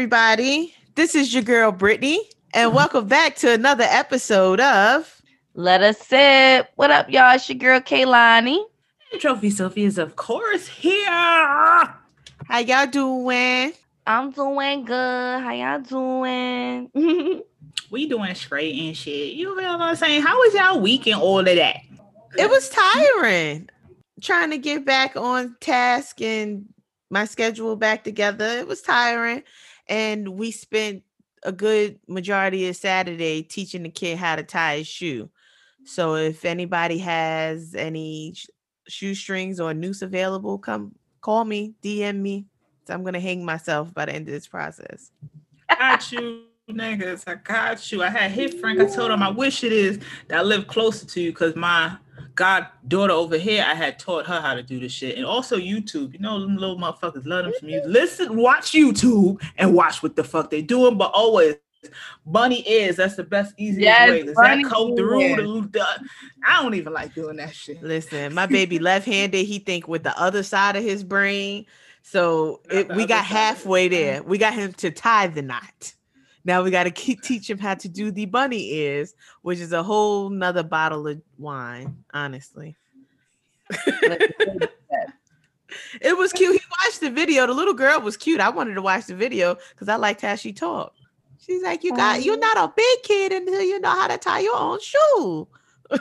up, everybody? This is your girl Brittany, and mm-hmm. welcome back to another episode of Let Us Sip. What up, y'all? It's your girl Kaylani. Trophy Sophie is, of course, here. How y'all doing? I'm doing good. How y'all doing? We doing straight and shit. You know what I'm saying? How was y'all week and all of that? It was tiring trying to get back on task and my schedule back together. It was tiring, and we spent a good majority of Saturday teaching the kid how to tie his shoe. So if anybody has any sh- shoestrings or noose available, come call me, DM me. So I'm gonna hang myself by the end of this process. got you, niggas. I got you. I had hit Frank. I told him I wish it is that I live closer to you because my goddaughter over here, I had taught her how to do this shit. And also YouTube. You know, them little motherfuckers love them some you. Listen, watch YouTube and watch what the fuck they doing, but always bunny ears. That's the best, easiest Yes, way. Does that come through? The, the- I don't even like doing that shit. Listen, my baby left-handed. He think with the other side of his brain. So it, we got halfway there. We got him to tie the knot. Now we got to keep teach him how to do the bunny ears, which is a whole nother bottle of wine. Honestly, it was cute. He watched the video. The little girl was cute. I wanted to watch the video because I liked how she talked. She's like, "You got, you're not a big kid until you know how to tie your own shoe."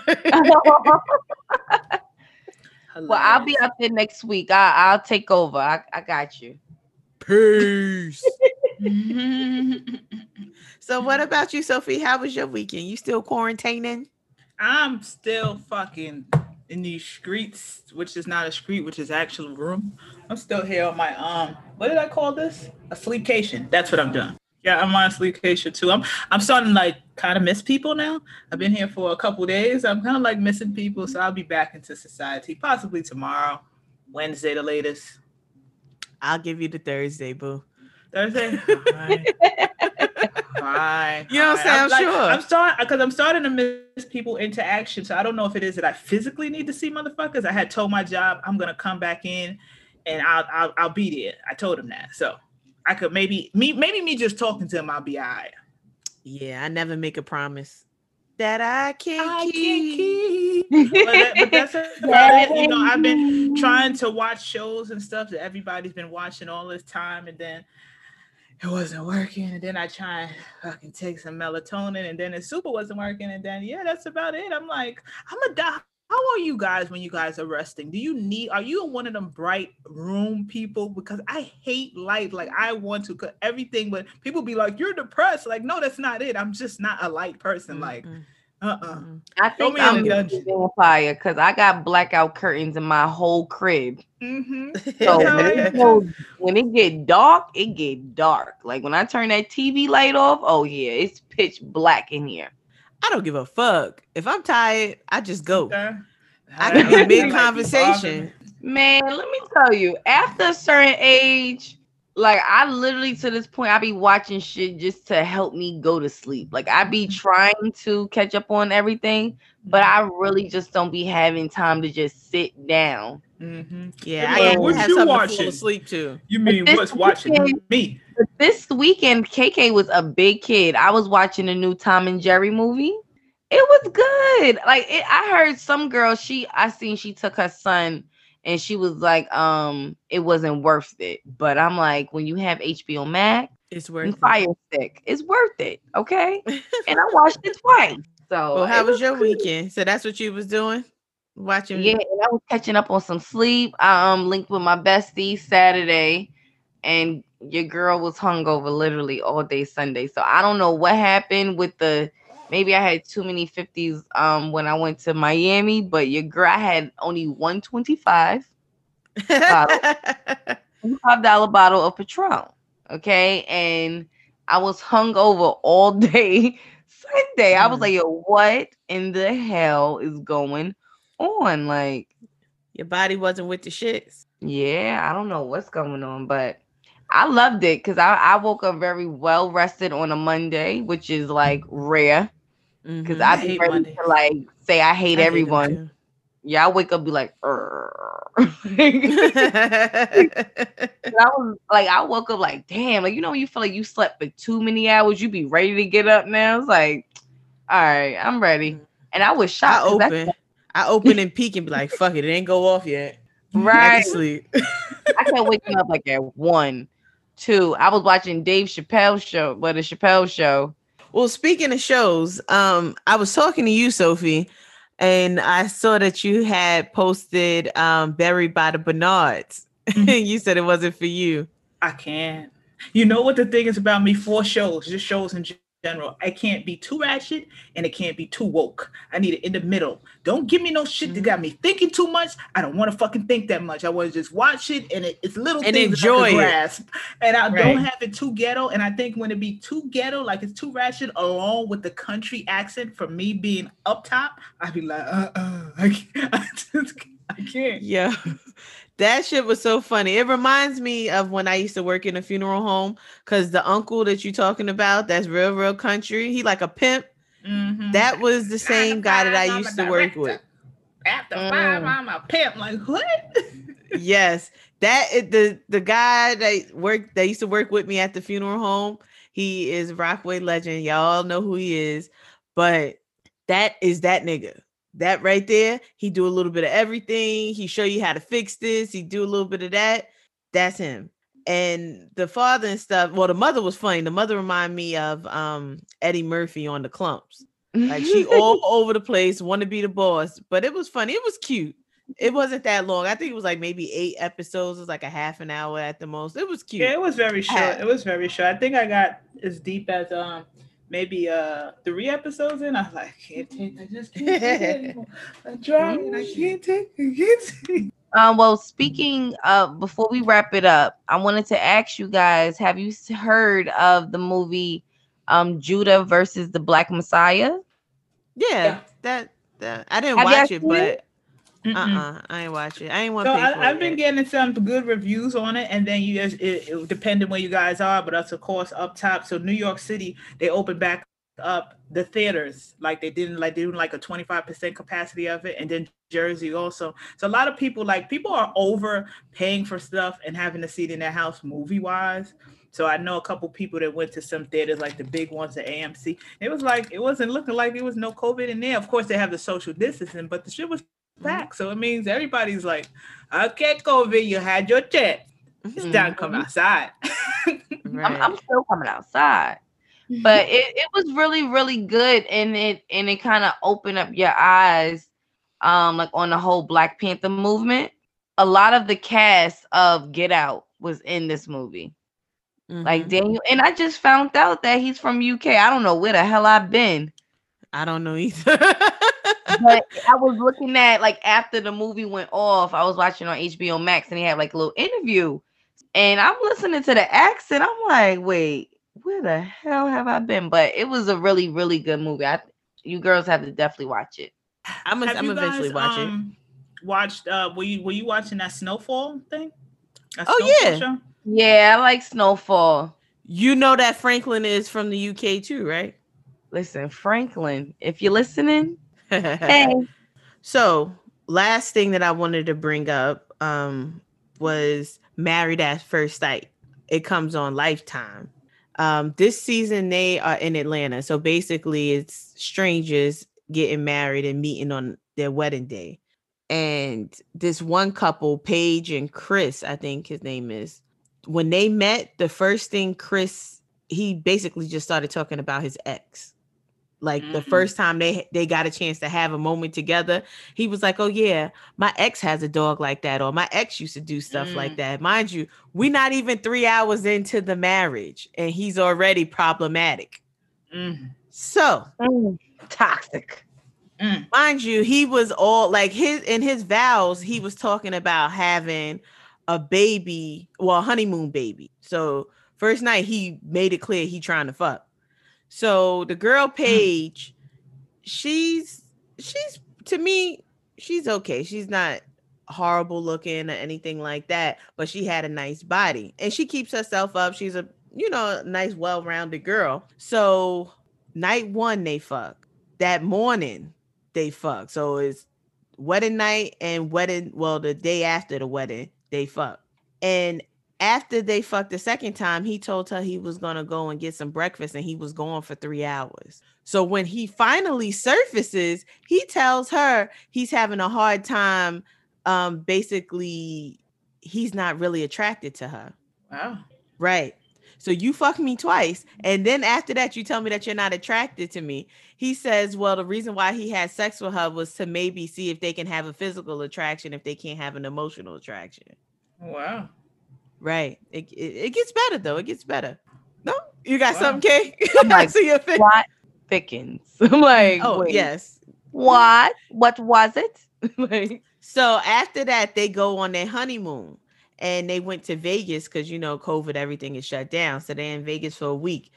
well, I'll be up there next week. I, I'll take over. I, I got you. Peace. So what about you, Sophie? How was your weekend? You still quarantining? I'm still fucking in these streets, which is not a street, which is actual room. I'm still here on my um, what did I call this? A sleepcation. That's what I'm doing. Yeah, I'm on a sleepcation too. I'm I'm starting to like kind of miss people now. I've been here for a couple days. I'm kind of like missing people, so I'll be back into society possibly tomorrow, Wednesday the latest. I'll give you the Thursday, boo. Thursday. Fine. You don't fine. sound I'm, sure. I'm starting because I'm starting to miss people interaction. So I don't know if it is that I physically need to see motherfuckers. I had told my job I'm gonna come back in, and I'll I'll, I'll be there. I told him that. So I could maybe me maybe me just talking to him. I'll be alright. Yeah, I never make a promise that I can't I can't keep. keep. but, that, but that's. You know, I've been trying to watch shows and stuff that everybody's been watching all this time, and then it wasn't working. And then I try and fucking take some melatonin, and then it super wasn't working. And then yeah, that's about it. I'm like, I'm a die. How are you guys when you guys are resting? Do you need? Are you one of them bright room people? Because I hate light. Like I want to cut everything, but people be like, "You're depressed." Like, no, that's not it. I'm just not a light person. Mm, like, mm. Mm-mm, uh, uh. I think Throw I'm the a vampire because I got blackout curtains in my whole crib. Mm-hmm. So Okay. when it, goes, when it get dark, it get dark. Like when I turn that TV light off, oh yeah, it's pitch black in here. I don't give a fuck. If I'm tired, I just go. Okay. I can be Like, mid conversation. Man, let me tell you, after a certain age, like I literally to this point, I be watching shit just to help me go to sleep. Like I be trying to catch up on everything, but I really just don't be having time to just sit down. Mhm. Yeah, Hey, I gotta what have you something to watching? fall asleep to. You mean this what's watching weekend- me? This weekend, KK was a big kid. I was watching the new Tom and Jerry movie. It was good. Like it, I heard some girl, she I seen she took her son and she was like, um, it wasn't worth it. But I'm like, when you have HBO Max It's worth and it. Fire Stick, it's worth it. Okay. and I watched it twice. So Well, how it was your good. weekend? So that's what you was doing? Watching Yeah, and I was catching up on some sleep. I um linked with my bestie Saturday, and your girl was hungover literally all day Sunday. So I don't know what happened with the maybe I had too many 50s um when I went to Miami, but your girl I had only 125 five dollar bottle of Patron. Okay, and I was hungover all day Sunday. I was like, yo, what in the hell is going on? Like, Your body wasn't with the shits. yeah, I don't know what's going on, but I loved it because I, I woke up very well rested on a Monday, which is like rare because Mhm. I I be hate ready Mondays. to like say I hate I everyone. too. Yeah, I wake up be like, I was like, I woke up like, damn, like you know, when you feel like you slept for too many hours, you be ready to get up now. It's like, all right, I'm ready. Mm. And I was shocked. I open, I open and peek and be like, fuck it, it ain't go off yet. Right. I sleep. I kept waking up like at one, two. I was watching Dave Chappelle show, but a Chappelle show. Well, speaking of shows, um, I was talking to you, Sophie, and I saw that you had posted um Buried by the Bernards. Mm-hmm. you said it wasn't for you. I can't. You know what the thing is about me? Four shows, just shows in general. I can't be too ratchet and it can't be too woke. I need it in the middle. Don't give me no shit mm-hmm. that got me thinking too much. I don't want to fucking think that much. I want to just watch it and it, it's little and things enjoy grasp. And I right. don't have it too ghetto. And I think when it be too ghetto, like it's too ratchet, along with the country accent for me being up top, I'd be like, uh, uh, I can't. I, just, can't. Yeah. That shit was so funny. It reminds me of when I used to work in a funeral home because the uncle that you're talking about, that's real, real country. He like a pimp. Mm-hmm. That was the same guy that I used to work with. After mm. five, I'm a pimp. Like what? yes, that the the guy that worked that used to work with me at the funeral home. He is Rockaway legend. Y'all know who he is, but that is that nigga that right there, he do a little bit of everything. He show you how to fix this. He do a little bit of that. That's him. And the father and stuff. Well, the mother was funny. The mother remind me of um Eddie Murphy on the Klumps Like she all over the place, want to be the boss. But it was funny. It was cute. It wasn't that long. I think it was like maybe eight episodes. It was like a half an hour at the most. It was cute. Yeah, it was very short. It was very short. I think I got as deep as um maybe uh three episodes in, I was like, I can't take, I just can't take it anymore. I'm trying, I can't take, I can't take. Um, well, speaking of before we wrap it up, I wanted to ask you guys: Have you heard of the movie um Judas versus the Black Messiah? Yeah, yeah. that that I didn't Have watch it, but it? Uh uh I ain't watch it. I ain't want. So I, have been getting some good reviews on it, and then you guys, it, it depending where you guys are, but that's of course up top. So New York City, they opened back up the theaters like they didn't like doing like a 25% capacity of it and then jersey also so a lot of people like people are over paying for stuff and having to see it in their house movie wise so i know a couple people that went to some theaters like the big ones at amc it was like it wasn't looking like there was no covid in there of course they have the social distancing but the shit was back. So it means everybody's like, okay, COVID, you had your chance. It's mm-hmm. time to come outside. right. I'm, I'm, still coming outside. But it, it was really, really good. And it and it kind of opened up your eyes um like on the whole Black Panther movement. A lot of the cast of Get Out was in this movie. Mm-hmm. Like Daniel, and I just found out that he's from UK. I don't know where the hell I've been. I don't know either. but I was looking at like after the movie went off, I was watching on HBO Max and he had like a little interview. And I'm listening to the accent. I'm like, wait, where the hell have I been? But it was a really, really good movie. I you girls have to definitely watch it. I'm, a, I'm eventually watch um, it. Watched uh were you were you watching that snowfall thing? That oh snowfall yeah. Show? Yeah, I like snowfall. You know that Franklin is from the UK too, right? Listen, Franklin, if you're listening, hey. So, last thing that I wanted to bring up um, was Married at First Sight. It comes on Lifetime. Um, this season, they are in Atlanta. So, basically, it's strangers getting married and meeting on their wedding day. And this one couple, Paige and Chris, I think his name is, when they met, the first thing Chris, he basically just started talking about his ex like mm-hmm. the first time they they got a chance to have a moment together he was like oh yeah my ex has a dog like that or my ex used to do stuff mm. like that mind you we're not even three hours into the marriage and he's already problematic mm. so mm. toxic mm. mind you he was all like his in his vows he was talking about having a baby well a honeymoon baby so first night he made it clear he trying to fuck so the girl mm. Paige, she's she's to me, she's okay. She's not horrible looking or anything like that, but she had a nice body and she keeps herself up. She's a you know, nice, well-rounded girl. So night one they fuck. That morning they fuck. So it's wedding night and wedding, well, the day after the wedding, they fuck. And after they fucked the second time, he told her he was gonna go and get some breakfast and he was gone for three hours. So when he finally surfaces, he tells her he's having a hard time. Um, basically, he's not really attracted to her. Wow. Right. So you fuck me twice. And then after that, you tell me that you're not attracted to me. He says, well, the reason why he had sex with her was to maybe see if they can have a physical attraction if they can't have an emotional attraction. Wow. Right. It, it, it gets better though. It gets better. No, you got Wow. something, Kay? I'm I see your face. Plot thickens. I'm like, Oh, wait, yes. What? What was it? like, So after that, they go on their honeymoon and they went to Vegas because you know COVID, everything is shut down. So they're in Vegas for a week.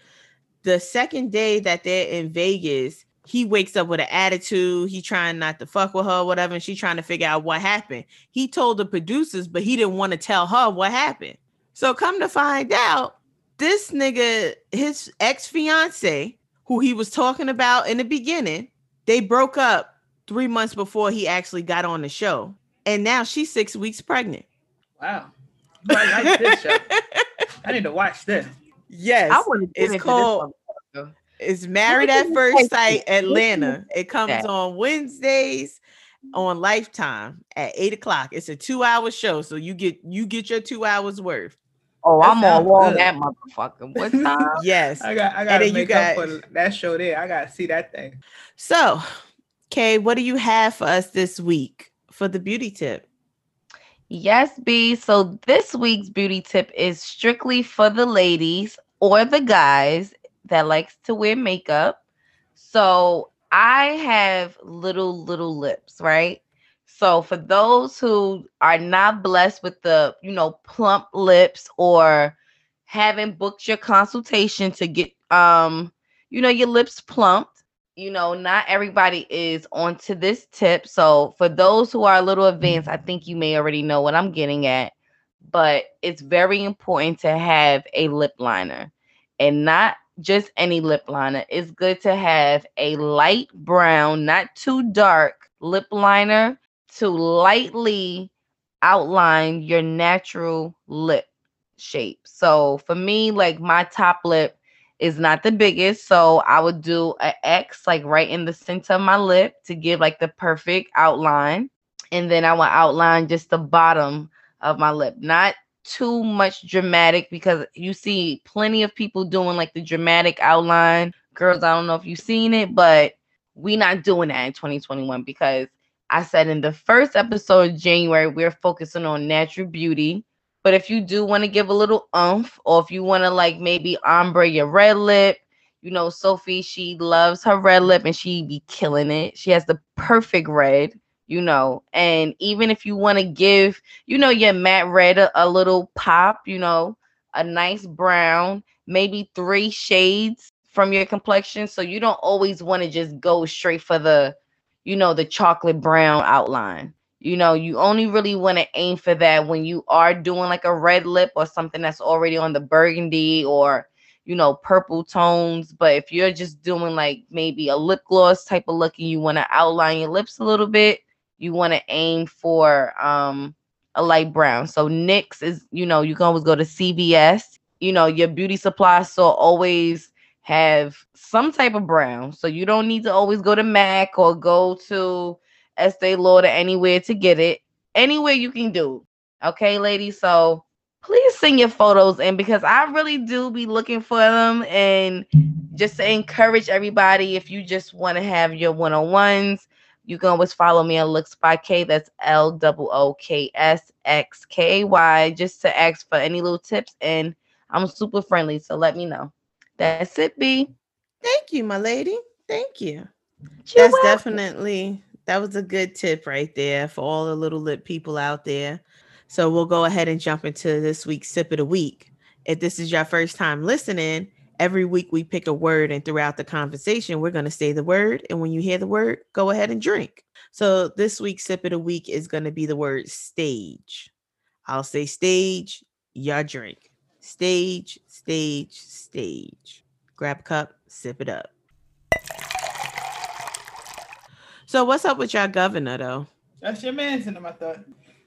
The second day that they're in Vegas, he wakes up with an attitude. He trying not to fuck with her, whatever, and she trying to figure out what happened. He told the producers, but he didn't want to tell her what happened. So come to find out, this nigga, his ex-fiance, who he was talking about in the beginning, they broke up three months before he actually got on the show. And now she's six weeks pregnant. Wow. I like this show. I need to watch this. Yes. I want to it's called- It's Married at First? Sight Atlanta. It comes on Wednesdays on Lifetime at eight o'clock. It's a two-hour show, so you get you get your two hours worth. Oh, That I'm all sounds on good. that motherfucker. What time? Yes. I got I gotta then you make got- up for that show there. I gotta see that thing. So, Kay, what do you have for us this week for the beauty tip? Yes, B. So this week's beauty tip is strictly for the ladies or the guys that likes to wear makeup. So I have little little lips, right? So for those who are not blessed with the, you know, plump lips or haven't booked your consultation to get um, you know, your lips plumped, you know, not everybody is onto this tip. So for those who are a little advanced, I think you may already know what I'm getting at, but it's very important to have a lip liner and not just any lip liner. It's good to have a light brown, not too dark lip liner to lightly outline your natural lip shape. So for me, like my top lip is not the biggest, so I would do an X like right in the center of my lip to give like the perfect outline. And then I will outline just the bottom of my lip, not too much dramatic because you see plenty of people doing like the dramatic outline. Girls, I don't know if you've seen it, but we not doing that in 2021 because I said in the first episode of January, we're focusing on natural beauty. But if you do want to give a little umph, or if you want to like maybe ombre your red lip, you know, Sophie, she loves her red lip and she be killing it. She has the perfect red, you know. And even if you want to give, you know, your matte red a, a little pop, you know, a nice brown, maybe three shades from your complexion. So you don't always want to just go straight for the, you know, the chocolate brown outline. You know, you only really want to aim for that when you are doing like a red lip or something that's already on the burgundy or, you know, purple tones. But if you're just doing like maybe a lip gloss type of look and you want to outline your lips a little bit, you want to aim for um a light brown. So NYX is, you know, you can always go to CVS. You know, your beauty supply store always have some type of brown. So you don't need to always go to MAC or go to Estee Lauder anywhere to get it. Anywhere you can do. Okay, ladies. So please send your photos in because I really do be looking for them and just to encourage everybody if you just want to have your one-on-ones you can always follow me on looks by k that's l o o k s x k y just to ask for any little tips and i'm super friendly so let me know that's it b Thank you, my lady. Thank you. You're That's welcome. definitely that was a good tip right there for all the little lip people out there. So we'll go ahead and jump into this week's sip of the week. If this is your first time listening, every week we pick a word and throughout the conversation we're going to say the word and when you hear the word, go ahead and drink. So this week's sip of the week is going to be the word stage. I'll say stage, your drink. Stage, stage, stage. Grab a cup, sip it up. So what's up with y'all governor though? That's your man's in him, I thought.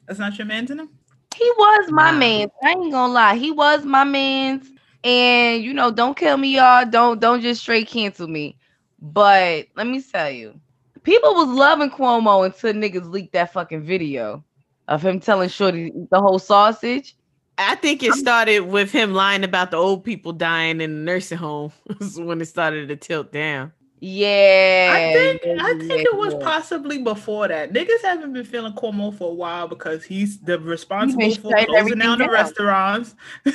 That's not your man's in him? He was my Nah. man. I ain't gonna lie. He was my man's. And you know, don't kill me, y'all. Don't don't just straight cancel me. But let me tell you, people was loving Cuomo until niggas leaked that fucking video of him telling Shorty to eat the whole sausage. I think it started with him lying about the old people dying in the nursing home. When it started to tilt down. Yeah. I think I yeah, think it was yeah. possibly before that. Niggas haven't been feeling Cuomo for a while because he's the responsible for closing down the down. restaurants. so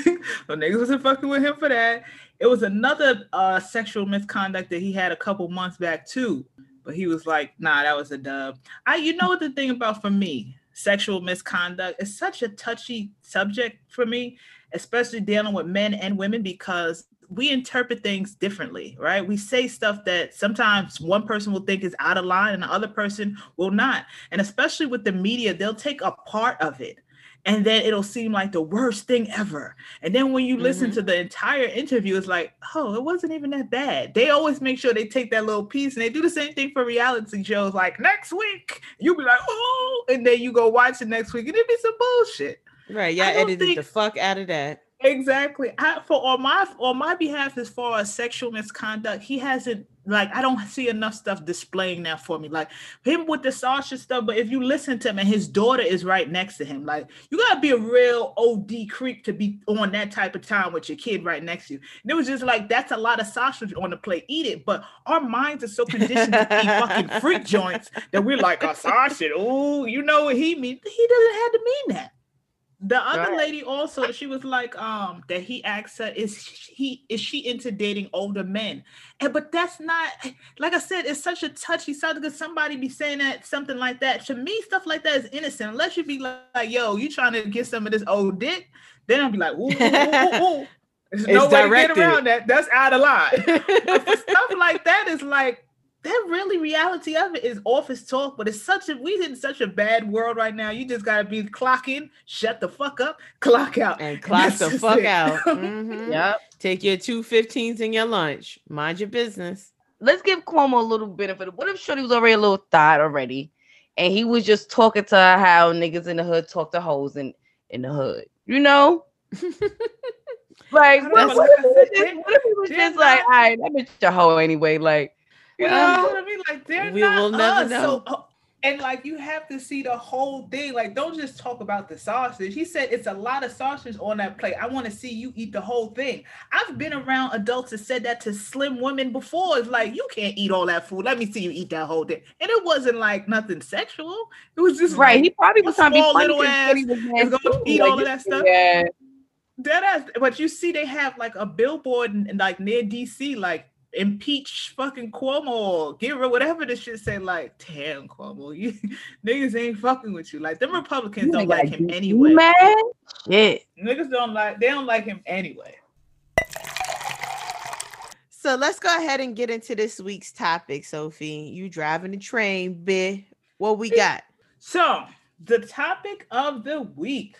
niggas wasn't fucking with him for that. It was another uh sexual misconduct that he had a couple months back too. But he was like, nah, that was a dub. I you know what the thing about for me, sexual misconduct is such a touchy subject for me, especially dealing with men and women because we interpret things differently, right? We say stuff that sometimes one person will think is out of line and the other person will not. And especially with the media, they'll take a part of it and then it'll seem like the worst thing ever. And then when you listen Mhm. to the entire interview, it's like, oh, it wasn't even that bad. They always make sure they take that little piece and they do the same thing for reality shows like next week. You'll be like, oh, and then you go watch it next week and it'd be some bullshit. Right. I edited think- the fuck out of that. Exactly. I, for on my on my behalf, as far as sexual misconduct, he hasn't like I don't see enough stuff displaying that for me. Like him with the Sasha stuff, but if you listen to him and his daughter is right next to him, like you gotta be a real OD creep to be on that type of time with your kid right next to you. And it was just like that's a lot of sausage on the plate. Eat it, but our minds are so conditioned to be fucking freak joints that we're like a sausage. Oh, you know what he means? He doesn't have to mean that. The other lady also, she was like, um, that he asked her, is he is she into dating older men? And but that's not like I said, it's such a touchy subject because somebody be saying that something like that. To me, stuff like that is innocent, unless you be like, yo, you trying to get some of this old dick, then I'll be like, ooh, ooh, ooh, ooh. There's no It's way to get around that. That's out of line. but for stuff like that is like that really reality of it is office talk, but it's such a we in such a bad world right now. You just gotta be clocking, shut the fuck up, clock out. And clock that's the fuck it. out. Mhm. Yep. Take your two 15s and your lunch. Mind your business. let's give Cuomo a little benefit. What if Shorty was already a little thought already, and he was just talking to her how niggas in the hood talk to hoes in in the hood, you know? Like, what, what if, I he was just, they- what if he was just like, not- all right, that bitch a hoe anyway? Like, you know what I mean? Like they're We not will never us. know. So, uh, and like you have to see the whole thing. Like, don't just talk about the sausage. He said it's a lot of sausage on that plate. I want to see you eat the whole thing. I've been around adults that said that to slim women before. It's like you can't eat all that food. Let me see you eat that whole thing. And it wasn't like nothing sexual. It was just Right? Like, He probably was trying to be funny. little ass Shorty was mad is gonna too. eat Like, all of that stuff. Yeah. That ass, but you see, they have like a billboard in, in, like near DC, like impeach fucking Cuomo or get rid whatever this shit say. Like, damn Cuomo, you niggas ain't fucking with you. Like them Republicans You don't like him anyway. Man, Shit. Niggas don't like they don't like him anyway. So let's go ahead and get into this week's topic, Sophie. You driving the train, bit. What we got? So the topic of the week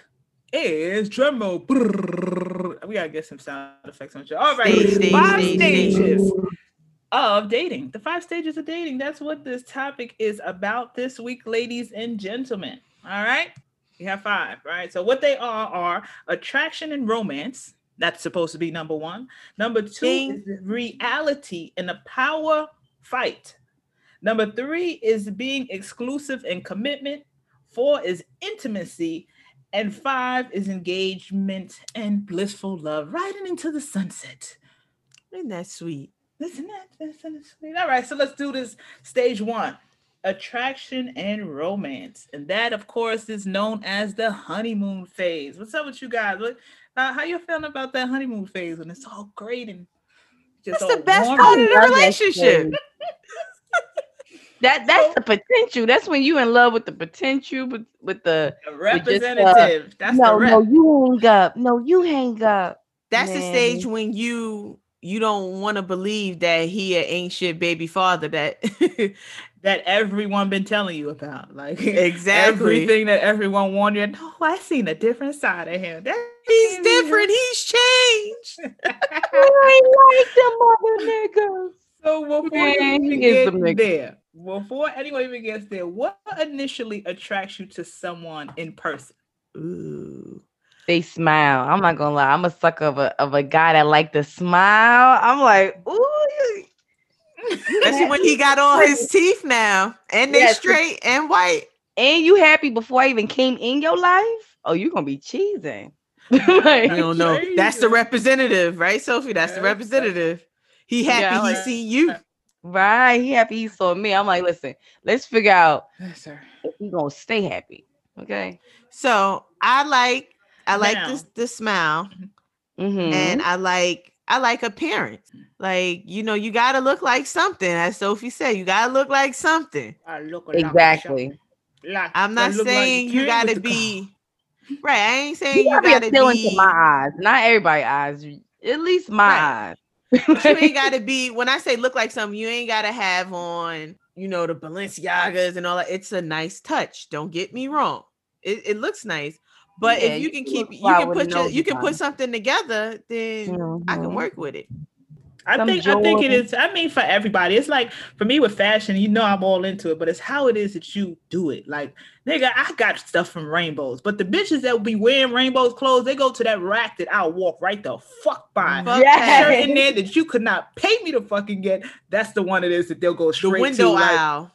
is. Brrrr. We gotta get some sound effects on show. All right, Stage, stage, five stage, stage. stages of dating. The five stages of dating. That's what this topic is about this week, ladies and gentlemen. All right, we have five. Right. So what they are are attraction and romance. That's supposed to be number one. Number two Ding. is reality and a power fight. Number three is being exclusive and commitment. Four is intimacy. And five is engagement and blissful love, riding into the sunset. Isn't that sweet? Listen, that that's that's sweet. All right, so let's do this. Stage one attraction and romance. And that, of course, is known as the honeymoon phase. What's up with you guys? What, uh, how you feeling about that honeymoon phase when it's all great and just That's the best warm part of the relationship. Shit. That that's the potential. That's when you in love with the potential, with with the a just, uh, representative? That's the no, rep. no, you hang up. No, you hang up. That's the stage when you you don't want to believe that he an ancient baby father that that everyone been telling you about. Like Exactly. everything that everyone warned you. No, I seen a different side of him. That he's can't be him." different. He's changed. I ain't like them other niggas. So before Man, you he is get the nigga. there, before anyone even gets there, what initially attracts you to someone in person? Ooh. They smile. I'm not gonna lie. I'm a sucker of a of a guy that like to smile. I'm like, ooh, you- Especially when he got all his teeth now, and they Yes. straight and white. and you happy before I even came in your life? Oh, you gonna be cheesing. Like, You don't know. That's the representative, right, Sophie? That's the Yes, that's- representative. He happy Yeah, he like- see you. Right. He happy he saw me. I'm like, listen, let's figure out Yes, sir. if he gonna stay happy. Okay. So I like I like Now. this the smile Mm-hmm. and I like I like appearance. Like, you know, you gotta look like something, as Sophie said. You gotta look like something. I look like exactly. Like- I'm not look like saying you gotta be car. right. I ain't saying you gotta be gotta appealing be to my eyes, not everybody's eyes. At least my Right. eyes. You ain't gotta be when I say look like something, you ain't gotta have on, you know, the Balenciagas and all that. It's a nice touch. Don't get me wrong. It, it looks nice. But Yeah, if you you can keep you can put your you can put something together, then I can Mhm. work with it. I Some think I think it is. I mean, for everybody, it's like for me with fashion. You know, I'm all into it, but it's how it is that you do it. Like, nigga, I got stuff from Rainbows, but the bitches that will be wearing Rainbows clothes, they go to that rack that I'll walk right the fuck by. Fuck Yes. Shirt in there that you could not pay me to fucking get. That's the one it is that they'll go straight The straight window to. Like,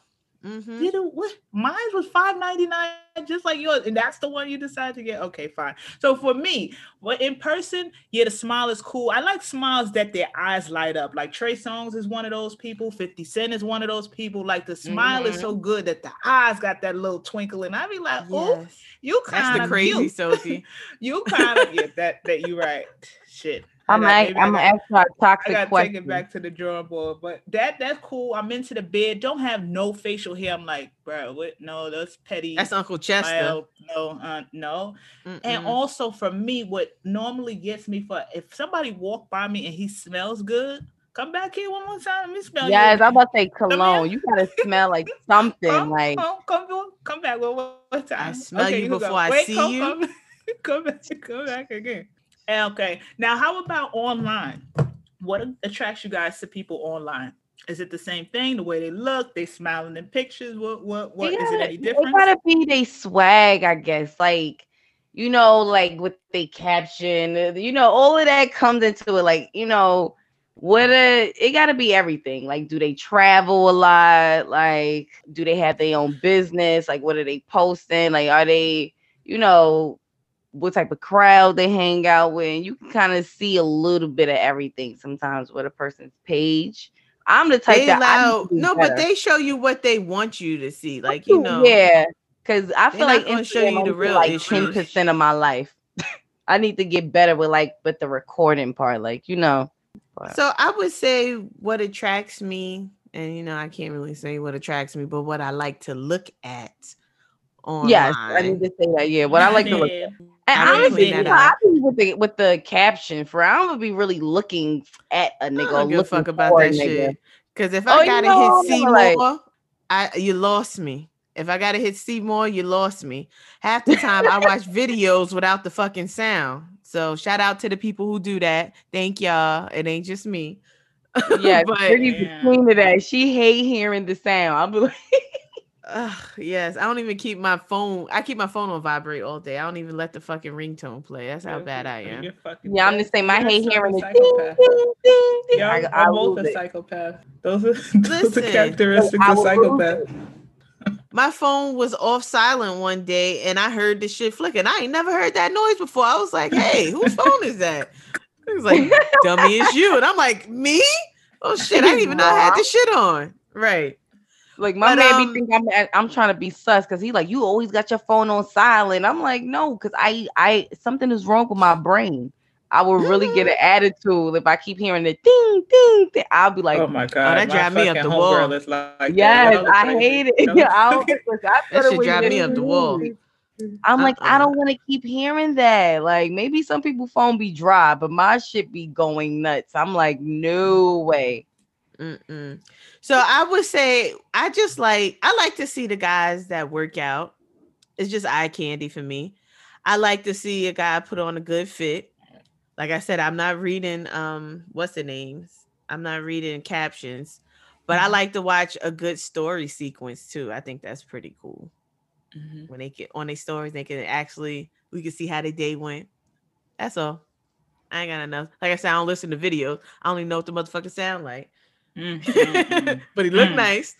Mhm. did it, what? Mine was five ninety nine, just like yours, and that's the one you decided to get. Okay, fine. So for me, well, in person, yeah, the smile is cool. I like smiles that their eyes light up. Like Trey Songz is one of those people. Fifty Cent is one of those people. Like the smile is Mhm. so good that the eyes got that little twinkle, and I be like, oh, Yes. you That's kind the of crazy. Sophie. You kind of yeah, that that you right. Shit. I I'm got- act, maybe I I'm got- gonna ask you a I toxic I gotta question. take it back to the drawing board, but that that's cool. I'm into the bed. Don't have no facial hair. I'm like, bro, what? No, that's petty. That's Uncle Chester. Well, no, uh, no. And Mm-mm. also for me, what normally gets me for if somebody walk by me and he smells good, come back here one more time. Let me smell Yes, you. I'm about to say cologne. You gotta smell like something. Come, Like come, come, come, come back one more time. I smell you can go. before I Wait, see come, you. Come, come back, come back again. Okay. Now, how about online? What attracts you guys to people online? Is it the same thing? The way they look, they smiling in pictures. What what what They is it any It different? gotta be they swag, I guess. Like, you know, like with the caption, uh, you know, all of that comes into it. Like, you know, what a it gotta be everything. Like, do they travel a lot? Like, do they have their own business? Like, what are they posting? Like, are they, you know, what type of crowd they hang out with? You can kind of see a little bit of everything sometimes with a person's page. I'm the type They that allow no, better. but they show you what they want you to see. Like you know, yeah, because I feel like gonna show you the real like ten percent of my life. I need to get better with like with the recording part, like you know. But- So I would say what attracts me, and you know, I can't really say what attracts me, but what I like to look at online. yes, I need to say that. Yeah, what I like to look. Yeah. And I honestly, you know, I be with the with the caption for I'm gonna be really looking at a nigga. don't give a fuck about that shit. Because if Oh, I you gotta know, hit I'm like- I you lost me. If I gotta hit see more, you lost me. Half the time I watch videos without the fucking sound. So shout out to the people who do that. Thank y'all. It ain't just me. Yeah, but Yeah. of that. She hate hearing the sound. Be like, Ugh, yes, I don't even keep my phone. I keep my phone on vibrate all day. I don't even let the fucking ringtone play. That's how bad I am. Yeah, I'm dead. just saying. I hate hearing the psychopath. ding, ding, ding, ding. Yeah, I, I'm, I I'm both a it. psychopath. Those are, those are Listen. characteristics of will psychopath. My phone was off silent one day and I heard the shit flicking. I ain't never heard that noise before. I was like, hey, whose phone is that? It was like, dummy, it's you. And I'm like, me? Oh shit, I didn't even know I had this shit on. Right. Like my But, man um, be think I'm I'm trying to be sus because he like you always got your phone on silent. I'm like no, because I I something is wrong with my brain. I will really get an attitude if I keep hearing the ding ding ding. I'll be like, oh my god, that my drive me up the homegirl wall. is like that. yes, Y'all I hate it. Y'all Yeah, are I don't, I That thought it shit was drive me up the wall. I'm like, I Uh-uh. don't want to keep hearing that. Like maybe some people phone be dry, but my shit be going nuts. I'm like, no way. Mm-mm. So I would say I just like I like to see the guys that work out. It's just eye candy for me. I like to see a guy put on a good fit. Like I said, I'm not reading um what's the names. I'm not reading captions, But I Mhm. like to watch a good story sequence too. I think that's pretty cool. Mhm. When they get on their stories, they can actually we can see how their day went. That's all. I ain't got enough. Like I said, I don't listen to videos. I only know what the motherfucker sound like. Mm, mm, mm. but he looked Mm. nice.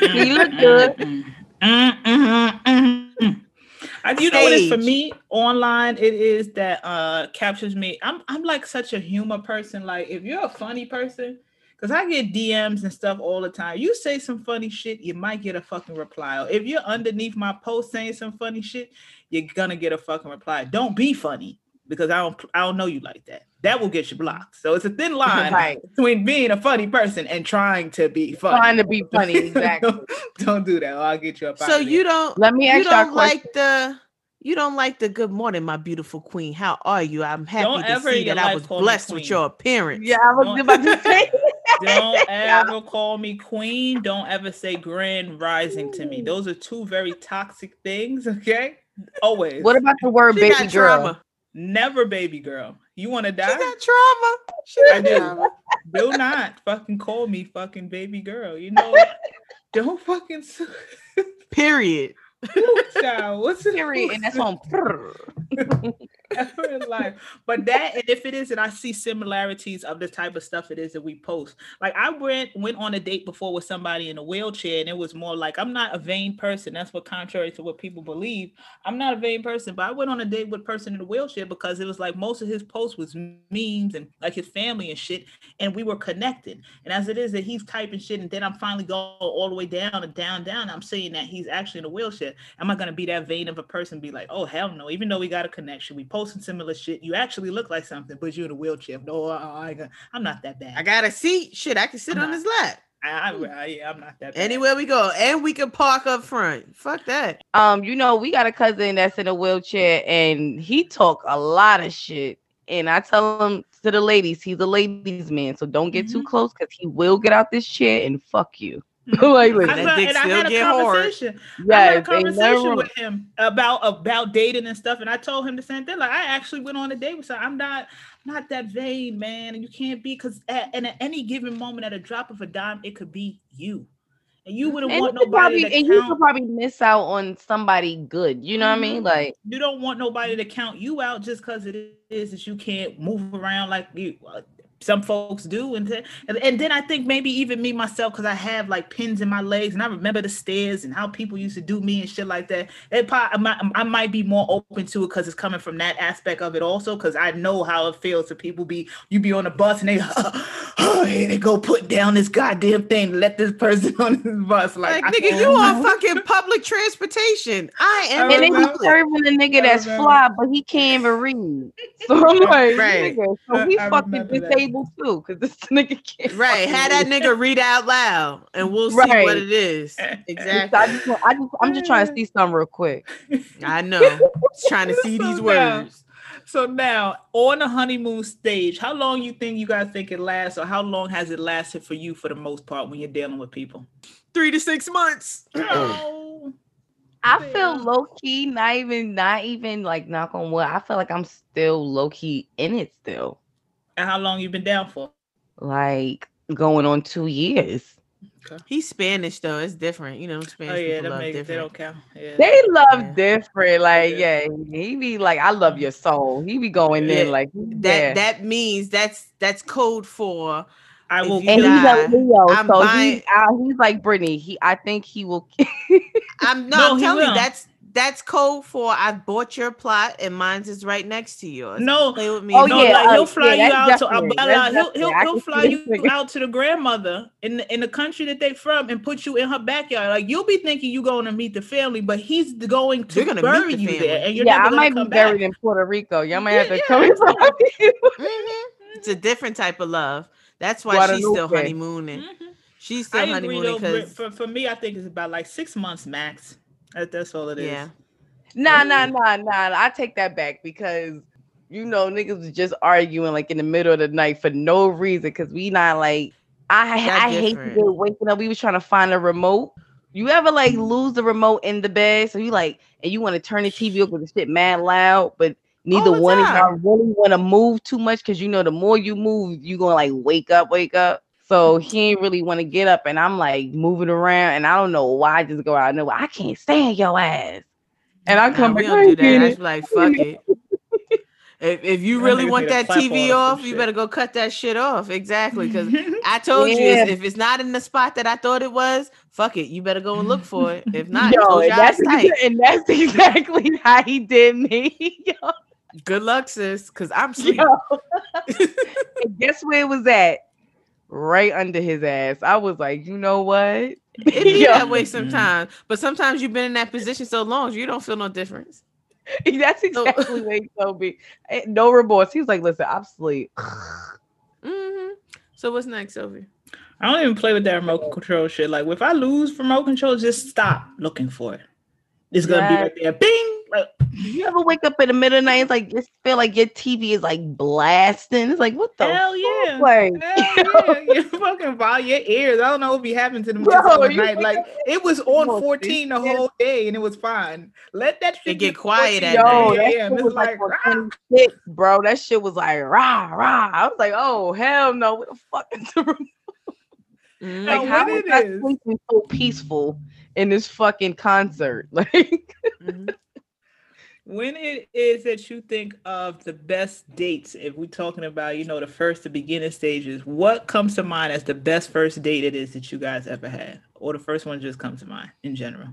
He looked good. Mm, mm, mm, mm, mm. I, you know what it is for me online? It is that uh captures me. I'm I'm like such a humor person. Like if you're a funny person, because I get DMs and stuff all the time. You say some funny shit, you might get a fucking reply. Or if you're underneath my post saying some funny shit, you're gonna get a fucking reply. Don't be funny because I don't I don't know you like that. That will get you blocked. So it's a thin line Right. between being a funny person and trying to be funny. Trying to be funny, exactly. don't, don't do that. I'll get you up. So you don't Let me you ask y'all a don't question. like the you don't like the good morning, my beautiful queen. How are you? I'm happy Don't to ever see that I was blessed with your appearance. yeah, I was Don't- about to say. don't ever call me queen. Don't ever say grand rising to me. Those are two very toxic things. Okay. Always. What about the word She baby girl? trauma. Never baby girl. You want to die? She got trauma. She I got do. trauma. Do not fucking call me fucking baby girl. You know, don't fucking Period. child. What's the. And that's on. life. But that, and if it is, and I see similarities of the type of stuff it is that we post. Like I went went on a date before with somebody in a wheelchair, and it was more like I'm not a vain person. That's what contrary to what people believe. I'm not a vain person, but I went on a date with a person in a wheelchair because it was like most of his posts was memes and like his family and shit, and we were connected. And as it is that he's typing shit, and then I'm finally going all the way down and down, down. I'm saying that he's actually in a wheelchair. Am I gonna be that vain of a person? Be like, oh hell no! Even though we got a connection, we posting similar shit. You actually look like something, but you're in a wheelchair. No, I, I, I'm not that bad. I got a seat. Shit, I can sit I'm on not- his lap. I, I, I, yeah, I'm not that bad. Anywhere we go. And we can park up front. Fuck that. Um, you know, we got a cousin that's in a wheelchair and he talk a lot of shit. And I tell him to the ladies, he's a ladies man, so don't get too Mhm. close because he will get out this chair and fuck you. Like, I, listen, That thought- dick and I still had a get hard. conversation. I had a yes, ain't nothing conversation with him about about dating and stuff, and I told him the same thing. Like I actually went on a date with her. I'm not not that vain, man, and you can't be because at, and at any given moment, at a drop of a dime, it could be you, and you wouldn't And, want you could nobody probably, to and you could probably miss out on somebody good. You know what I mean? Mhm. Like, You don't want nobody to count you out just because it is that you can't move around like you. Some folks do, and, th- and and then I think maybe even me myself because I have like pins in my legs, and I remember the stairs and how people used to do me and shit like that. It probably, I, might, I might be more open to it because it's coming from that aspect of it also because I know how it feels to people be you be on a bus and they oh here they go put down this goddamn thing let this person on this bus like, Like, nigga, you on fucking public transportation. I am and they be public. serving a nigga that's fly, but he can't even read. So I'm like, Right. nigga, so I- he I fucking remember that. Disabled too, because this nigga can't. Right. Have that nigga read out loud and we'll see Right. what it is. So I Exactly. just, I just, I'm just trying to see something real quick. I know. Just trying to see these now- words. So now on the honeymoon stage, how long you think you guys think it lasts, or how long has it lasted for you for the most part when you're dealing with people? Three to six months. Oh, I feel low key, not even, not even like knock on wood. I feel like I'm still low key in it still, and how long you been down for? like going on two years. He's Spanish though. It's different. You know, Spanish Oh yeah, people that love makes they different. don't count. Yeah. They love Yeah. different, like Yeah. yeah. He be like, I love your soul. He be going in like That yeah. that means that's that's code for I will and kill he's die, a Leo, I'm so buying- he's uh, he's like Brittany. He, I think he will. I'm no, No, I'm telling you that's that's code for I've bought your plot and mine's is right next to yours. No, Play with me. Oh, no, yeah, like he'll fly yeah, you that's out to definitely- Abala. He'll he'll, he'll fly you this out to the grandmother in the, in the country that they from and put you in her backyard. Like you'll be thinking you're going to meet the family, but he's going to You're gonna meet bury the you family. there, and you're yeah, never I gonna might be come back. buried in Puerto Rico. Y'all might Yeah, have to yeah, come and that's find me. Mhm. It's a different type of love. That's why she's still Guadalupe. honeymooning. Mhm. She's still I agree honeymooning though. For, for me, I think it's about like six months max. That, that's all it is. yeah. Nah, nah, nah, nah. I take that back because you know niggas was just arguing like in the middle of the night for no reason because we not like I That I hate different. people waking up. We was trying to find a remote. You ever like lose the remote in the bed? So you like and you want to turn the TV up with the shit mad loud, but neither one of y'all really want to move too much because you know the more you move, you gonna like wake up, wake up. So he ain't really want to get up, and I'm like moving around, and I don't know why I just go out. No, I can't stand your ass. And I come Nah, back. we don't do that. I "I be like, fuck it. If, if you really want that TV on or some off, you shit. better go cut that shit off. Exactly. Because I told you Yeah. if it's not in the spot that I thought it was, fuck it. You better go and look for it. If not, Yo, close and your that's, eyes tight. and that's exactly how he did me. Yo, Good luck, sis. Because I'm sleeping. and guess where it was at? Right under his ass. I was like, you know what? It be Yo. that way sometimes. But sometimes you've been in that position so long, you don't feel no difference. That's exactly what he told me. Eh, No remorse. He was like, listen, I'm asleep. hmm So what's next, Sophie? I don't even play with that remote control shit. Like, if I lose remote control, just stop looking for it. It's gonna be Yes. right there. Bing. Like, You ever wake up in the middle of the night? It's like just feel like your TV is like blasting. It's like what the hell fuck? yeah. Like, Hell yeah. You fucking ball your ears. I don't know what be happening to them Bro, just all night. Like I'm- it was on 14 the whole day and it was fine. Let that shit It get quiet at yo, night. that a.m. shit It's was like, like, on 26, bro. That shit was like rah rah. I was like, oh hell no, what the fuck is the remote? Mhm. Like, how when was I sleeping so peaceful in this fucking concert? Like, Mhm. When it is that you think of the best dates, if we're talking about, you know, the first, the beginning stages, what comes to mind as the best first date it is that you guys ever had? Or the first one just comes to mind in general?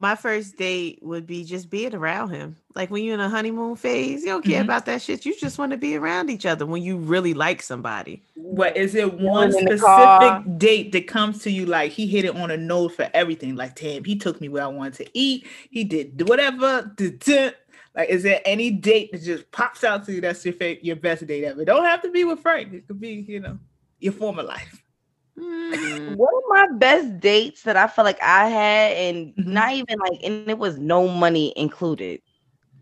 My first date would be just being around him. Like when you're in a honeymoon phase, you don't care Mhm. about that shit. You just want to be around each other when you really like somebody. What is it one specific date that comes to you like he hit it on a note for everything? Like, damn, he took me where I wanted to eat. He did whatever. Duh, duh. Like, is there any date that just pops out to you that's your favorite, your best date ever? Don't have to be with Frank. It could be, you know, your former life. Mm, one of my best dates that I feel like I had, and Mhm. not even like, and it was no money included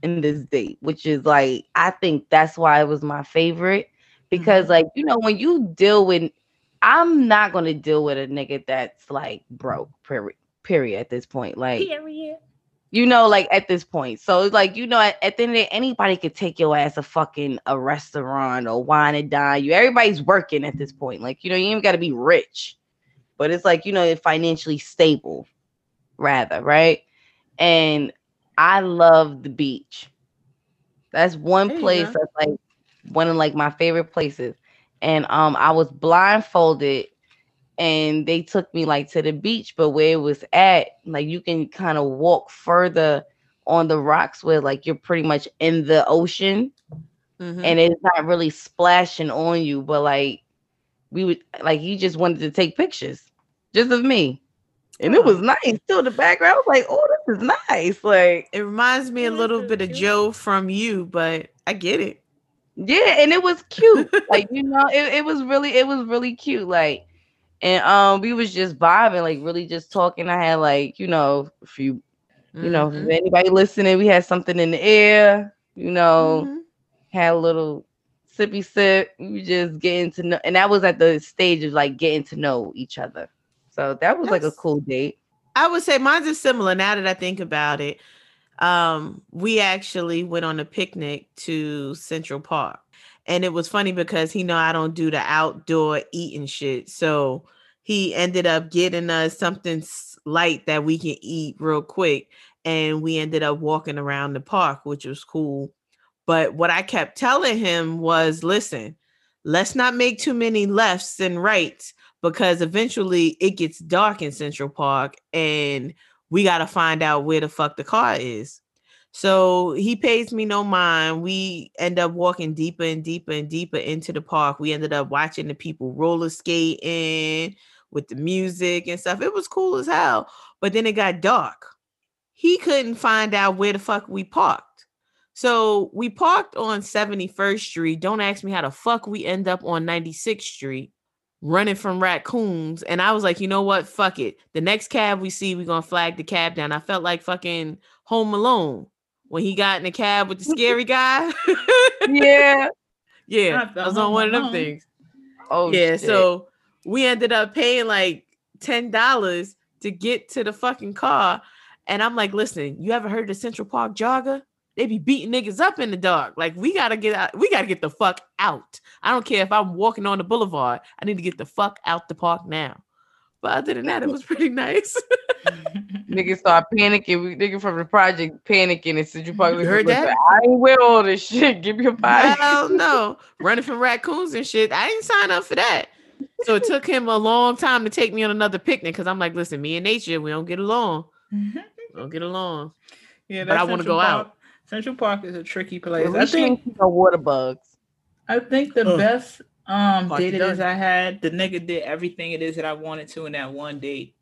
in this date, which is like, I think that's why it was my favorite. Because, like, you know, when you deal with, I'm not going to deal with a nigga that's like broke, period, period at this point. Like, Period. You know, like at this point. So it's like, you know, at, at the end of the day, anybody could take your ass a fucking a restaurant or wine and dine you. Everybody's working at this point. Like, you know, you ain't gotta be rich, but it's like, you know, financially stable, rather, right? And I love the beach. That's one There place that's like one of like my favorite places. And um I was blindfolded and they took me like to the beach, but where it was at, like you can kind of walk further on the rocks where like you're pretty much in the ocean mhm. and it's not really splashing on you, but like we would like he just wanted to take pictures just of me. And it was nice too. The background was like, oh, this is nice. Like, It reminds me a little bit of. Joe from you, but I get it. yeah, and it was cute. like, you know, it, it was really, it was really cute. Like, and um, we was just vibing, like really just talking. I had like, you know, a few, you know, Mhm. if anybody listening, we had something in the air, you know, Mhm. had a little sippy sip. We just getting to know, and that was at the stage of like getting to know each other. So that was like a cool date. I would say mine's is similar now that I think about it. Um, we actually went on a picnic to Central Park. And it was funny because he know I don't do the outdoor eating shit. So he ended up getting us something light that we can eat real quick. And we ended up walking around the park, which was cool. But what I kept telling him was listen, let's not make too many lefts and rights because eventually it gets dark in Central Park and we got to find out where the fuck the car is. So he pays me no mind. We end up walking deeper and deeper and deeper into the park. We ended up watching the people roller skating with the music and stuff. It was cool as hell. But then it got dark. He couldn't find out where the fuck we parked. So we parked on 71st Street. Don't ask me how the fuck we end up on 96th Street running from raccoons. And I was like, you know what? Fuck it. The next cab we see, we're gonna flag the cab down. I felt like fucking Home Alone when he got in the cab with the scary guy. Yeah. yeah, I was on one of them things. Oh yeah, shit. so we ended up paying like ten dollars to get to the fucking car. And I'm like, listen, you ever heard of the Central Park Jogger? they be beating niggas up in the dark. Like we gotta get out, we gotta get the fuck out. I don't care if I'm walking on the boulevard. I need to get the fuck out the park now. But other than that, it was pretty nice. Niggas start panicking. We nigga from the project panicking and said you probably You heard listen, that? I ain't with all this shit. Give me a body. Hell no. Running from raccoons and shit. I didn't sign up for that. So it took him a long time to take me on another picnic because I'm like, listen, me and nature, we don't get along. Mm-hmm. We don't get along. yeah, But I wanna go Park- out. Central Park is a tricky place. I think ain't keep no water bugs. I think the Ugh. best um Party date it is. I had, the nigga did everything it is that I wanted to in that one date.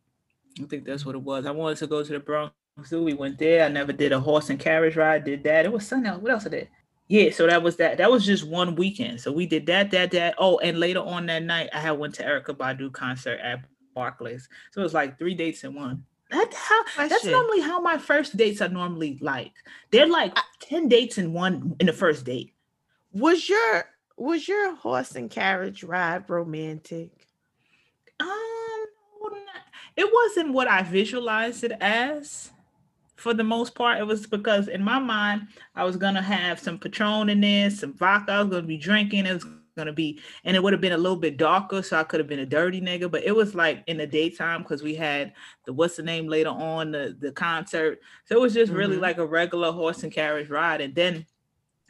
I think that's what it was. I wanted to go to the Bronx Zoo. We went there. I never did a horse and carriage ride. Did that. It was something else. What else I did? Yeah, so that was that. That was just one weekend. So we did that, that, that. Oh, and later on that night, I had went to Erykah Badu concert at Barclays. So it was like three dates in one. That how that's normally how my first dates are normally like. They're like 10 dates in one in the first date. Was your was your horse and carriage ride romantic? Um, it wasn't what I visualized it as. For the most part, it was because in my mind, I was gonna have some Patron in there, some vodka. I was gonna be drinking. It was gonna be, and it would have been a little bit darker, so I could have been a dirty nigga. But it was like in the daytime because we had the what's the name later on the the concert. So it was just really Mhm. like a regular horse and carriage ride, and then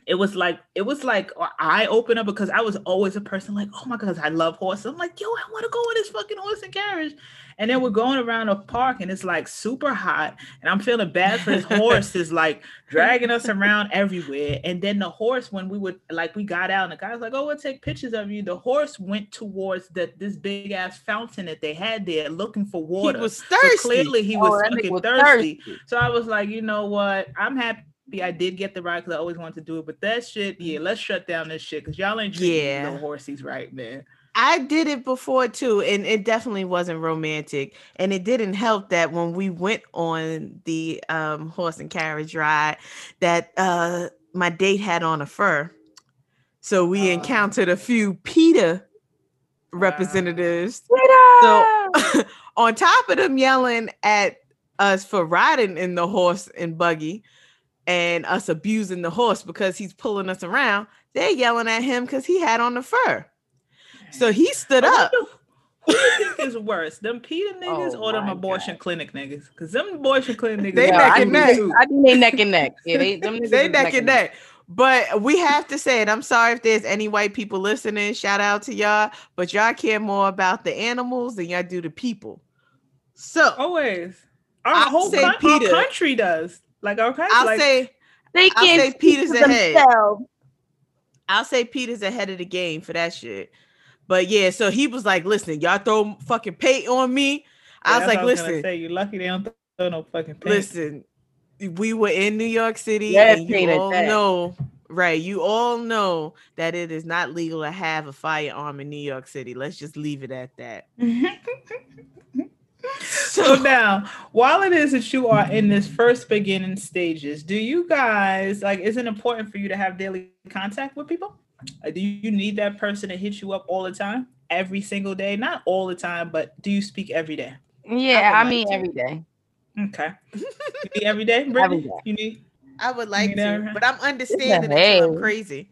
it was like it was like an eye opener because I was always a person like, oh my god, I love horses. I'm like, yo, I want to go on this fucking horse and carriage. And then we're going around a park and it's like super hot, and I'm feeling bad for this horse is like dragging us around everywhere. And then the horse, when we would like we got out, and the guy was like, oh, we'll take pictures of you. The horse went towards the this big ass fountain that they had there looking for water. He was So thirsty. clearly he Oh, was fucking was thirsty. thirsty. So I was like, you know what? I'm happy I did get the ride because I always wanted to do it. But that shit, yeah, let's shut down this shit because y'all ain't treating Yeah. yeah. no horsies right, man. I did it before too, and it definitely wasn't romantic. And it didn't help that when we went on the um, horse and carriage ride, that uh, my date had on a fur. So we Oh. encountered a few PETA Wow. representatives. So, on top of them yelling at us for riding in the horse and buggy and us abusing the horse because he's pulling us around, they're yelling at him because he had on the fur. So he stood I up. wonder Who do you think is worse, them PETA niggas Oh or them abortion God. clinic niggas? Because them abortion clinic niggas, They Yeah, neck and neck. they- I think they neck and neck. Yeah, they them they is neck and neck. But we have to say it. I'm sorry if there's any white people listening. Shout out to y'all. But y'all care more about the animals than y'all do the people. So always. Our I'll whole say coun- our country does. Like okay. I'll like, say They I'll can't say PETA's ahead. themselves. I'll say PETA's ahead of the game for that shit. But yeah, so he was like, listen, y'all throw fucking paint on me. I Yeah, was like, I gonna listen, say you lucky they don't throw no fucking paint. listen, we were in New York City, Yeah, and you all that. know, right? You all know that it is not legal to have a firearm in New York City. Let's just leave it at that. so now, while it is that you are in this first beginning stages, do you guys like? Is it important for you to have daily contact with people? Uh, do you need that person to hit you up all the time, every single day? Not all the time, but do you speak every day? Yeah, I I, mean like every day. Okay. You need every day, Brittany? day. You need I would like to, right? but I'm understanding it. hey. so I'm crazy.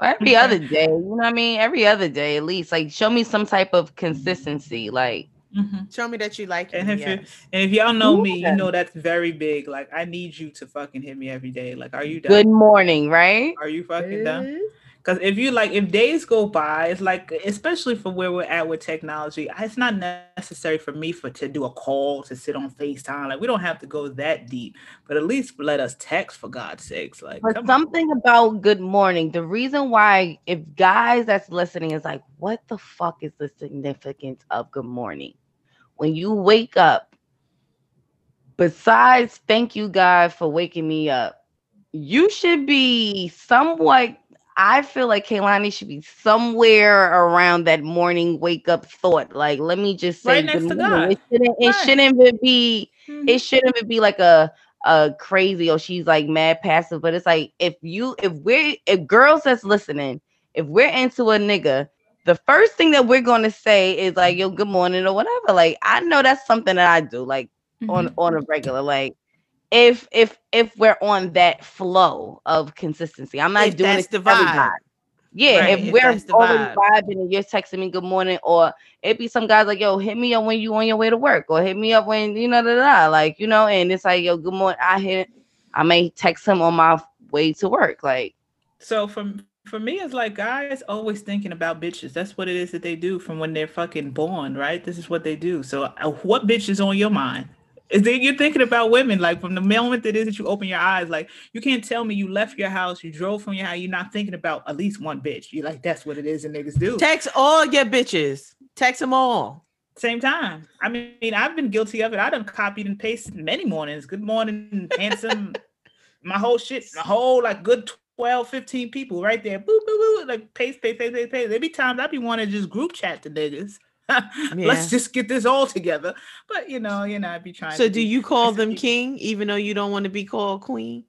Every Okay. other day, you know what I mean? Every other day, at least. Like, show me some type of consistency. Like, Mhm. Show me that you like it. And me. if you- yes. And if y'all know me, Yeah. you know that's very big. Like I need you to fucking hit me every day. Like, are you done? good morning, right? Are you fucking done? Because if you like, if days go by, it's like, especially for where we're at with technology, it's not necessary for me for to do a call to sit on Facetime. Like we don't have to go that deep, but at least let us text for God's sakes. Like, But come on. something about good morning. The reason why, if guys that's listening is like, what the fuck is the significance of good morning? When you wake up, besides thank you, God, for waking me up, you should be somewhat. I feel like Kaylani should be somewhere around that morning wake up thought. Like, let me just say Right next to. God. It shouldn't, it Right. shouldn't even be Mhm. it shouldn't even be like a a crazy or she's like mad passive, but it's like if you if we're if girls that's listening, if we're into a nigga, the first thing that we're gonna say is like yo, good morning or whatever. Like I know that's something that I do, like on Mhm. on a regular. Like if if if we're on that flow of consistency. I'm not If doing that's it the to vibe. Yeah, Right, if if we're that's the already vibe. vibing and you're texting me good morning, or it be some guys like, yo, hit me up when you on your way to work, or hit me up when you know da, da, da, like you know, and it's like, yo, good morning. I hit I may text him on my way to work. Like, So from for me, it's like guys always thinking about bitches. That's what it is that they do from when they're fucking born, right? This is what they do. So uh, what bitch is on your mind? Is that you're thinking about women like from the moment that is that you open your eyes, like you can't tell me you left your house, you drove from your house, you're not thinking about at least one bitch. You're like, that's what it is that niggas do. Text all your bitches. Text them all. Same time. I mean, I've been guilty of it. I done copied and pasted many mornings. Good morning, handsome. my whole shit, my whole like good 12, 15 people right there. Boop, boop, boop. Like paste, paste, paste, paste, paste. There be times I be wanting to just group chat to niggas. Yeah. Let's just get this all together. But you know, you know, I'd be trying So do you call them king even though you don't want to be called queen?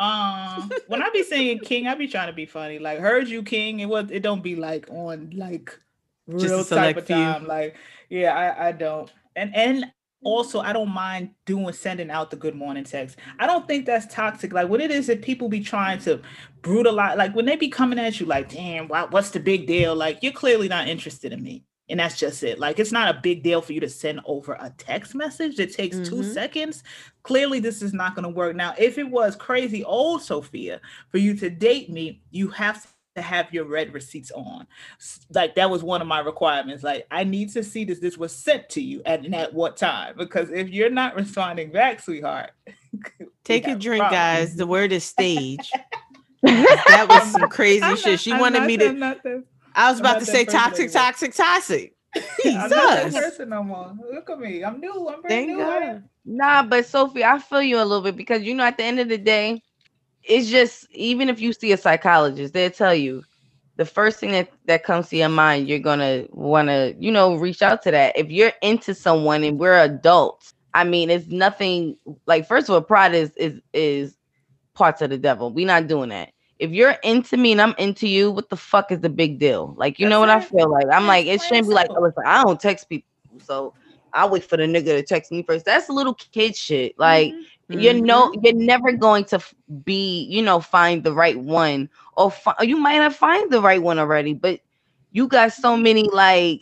Um, when I be saying king, I be trying to be funny. Like heard you king, it was it don't be like on like real type of few. time. Like yeah, I I don't. And and also I don't mind doing sending out the good morning text. I don't think that's toxic. Like what it is that people be trying to brutalize. Like when they be coming at you, like damn, what's the big deal? Like you're clearly not interested in me. And that's just it. Like it's not a big deal for you to send over a text message that takes two Mhm. seconds clearly this is not going to work. Now, if it was crazy old Sophia for you to date me, you have to have your read receipts on. Like that was one of my requirements. Like I need to see this this was sent to you and, and at what time because if you're not responding back, sweetheart. Take a drink, problem. guys. The word is stage. that was some crazy I'm shit. not- She I'm wanted not- me to. I'm not the- I was I'm about not to say person toxic, anymore. toxic, toxic. I'm not that person no more. Look at me. I'm new. I'm brand Thank new. God. Nah, but Sophie, I feel you a little bit because you know, at the end of the day, it's just even if you see a psychologist, they'll tell you the first thing that, that comes to your mind, you're gonna wanna, you know, reach out to that. If you're into someone and we're adults, I mean, it's nothing like first of all, pride is is is parts of the devil. We're not doing that. If you're into me and I'm into you, what the fuck is the big deal? Like, you know what I feel like? I'm like, it shouldn't be like, oh, listen, I don't text people, so I wait for the nigga to text me first. That's a little kid shit. Like, Mhm. you know you're never going to be you know find the right one or fi- you might not find the right one already but you got so many like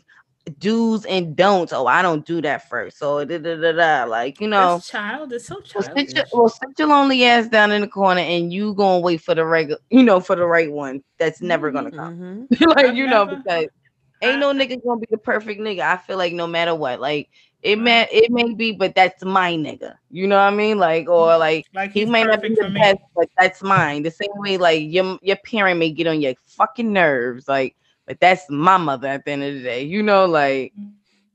do's and don'ts oh i don't do that first so da, da, da, da. like you know That's child. It's so well sit, your, childish. well, sit your lonely ass down in the corner and you gonna wait for the regular you know for the right one that's never gonna come Mhm. like I've you know because ain't no nigga gonna be the perfect nigga i feel like no matter what like it may it may be but that's my nigga you know what i mean like or mm-hmm. like Like he may not be the for me. best, but that's mine. The same way, like your your parent may get on your fucking nerves, like, but that's my mother at the end of the day. You know, like, mm-hmm.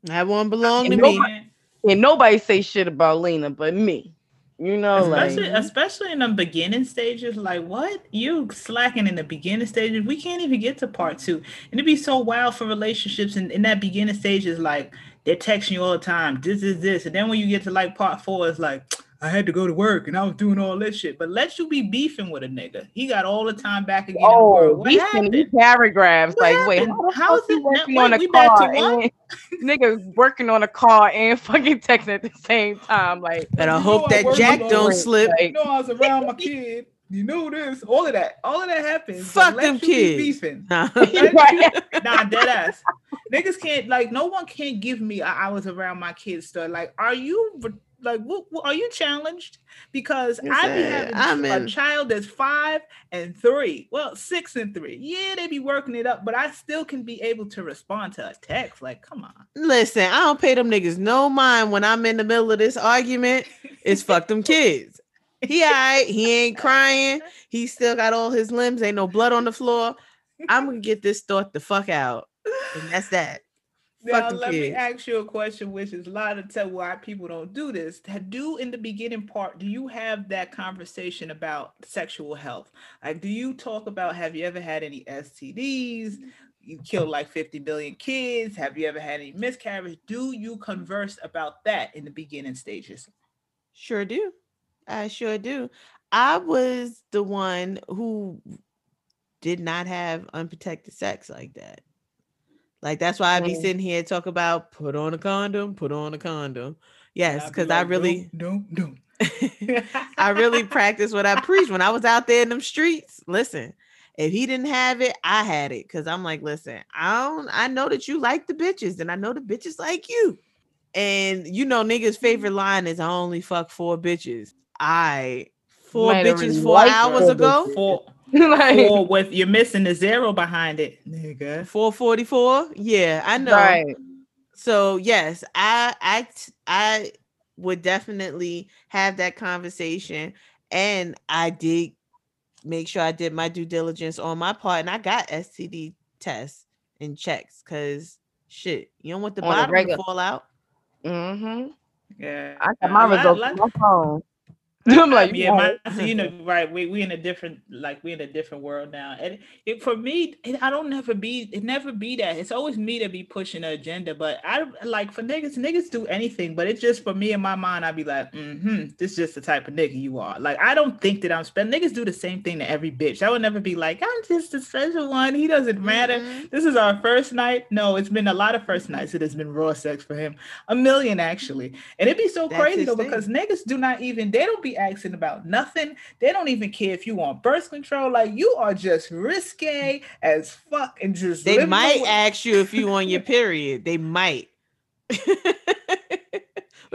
That one belonged to And me. and nobody say shit about Lena but me. You know, especially like, especially in the beginning stages like what you slacking in the beginning stages we can't even get to part two and it'd be so wild for relationships and in that beginning stages, like they're texting you all the time this is this and then when you get to like part four it's like i had to go to work and i was doing all this shit but let you be beefing with a nigga he got all the time back again oh, world. what these happened these paragraphs. What like, wait, happened? how the How's fuck you it working on a we back to car what? and nigga working on a car and fucking texting at the same time? Like, and I hope that Jack don't it. slip. you know i was around my kid you know this all of that all of that happens Fuck them kids. beefing Nah. right. nah, dead ass. Niggas can't like no one can't give me I, I was around my kids stuff. Like, are you like what, what- are you challenged? Because I be having I'm a in- child that's five and three. Well, six and three. Yeah, they be working it up, but I still can be able to respond to a text. Like, come on. Listen, I don't pay them niggas no mind when I'm in the middle of this argument. It's fuck them kids. He all right. He ain't crying. He still got all his limbs. Ain't no blood on the floor. I'm gonna get this thought the fuck out. And that's that. Now let me ask you a question, which is a lot of tell why people don't do this. Do in the beginning part, do you have that conversation about sexual health? Like, do you talk about have you ever had any STDs? You killed like 50 billion kids. Have you ever had any miscarriage? Do you converse about that in the beginning stages? Sure do. I sure do. I was the one who did not have unprotected sex like that. Like that's why I be Mm. sitting here talk about put on a condom, put on a condom. Yes, because I really don't, don't. I really practice what I preach when I was out there in them streets. Listen, if he didn't have it, I had it. Cause I'm like, listen, I don't I know that you like the bitches, and I know the bitches like you. And you know, niggas' favorite line is I only fuck four bitches. I four Might bitches four liked hours ago. Four, like, four with you're missing the zero behind it, nigga. 444. Yeah, I know. right. So yes, I I I would definitely have that conversation, and I did make sure I did my due diligence on my part, and I got STD tests and checks because shit, you don't want the On bottom to fall out. Mm-hmm. Yeah, I got my results on my phone. I'm like, yeah, yeah, my, so, you know, right? We we in a different, like we in a different world now, and it, for me, it, I don't never be, it never be that. It's always me to be pushing the agenda, but I like for niggas, niggas do anything, but it's just for me in my mind, I'd be like, mm-hmm, this is just the type of nigga you are. Like I don't think that I'm spend. Niggas do the same thing to every bitch. I would never be like, I'm just a special one. He doesn't matter. Mhm. This is our first night. No, it's been a lot of first nights. It has been raw sex for him. A million actually. And it'd be so That's crazy though, thing. because niggas do not even, they don't be asking about nothing. They don't even care if you want birth control. Like you are just risque as fuck and just They might away- ask you if you on your period. They might.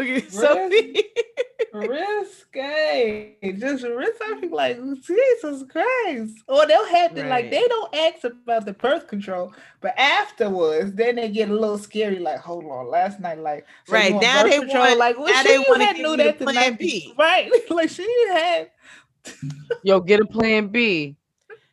Look at Sophie. risque. Just risk. I be like, Jesus Christ. Or they'll have to like they don't ask about the birth control, but afterwards, then they get a little scary. Like, hold on, last night, like, so Right, now they control? want- like, well, now they you wanna knew that the plan night B. right? like she had. yo, get a plan B.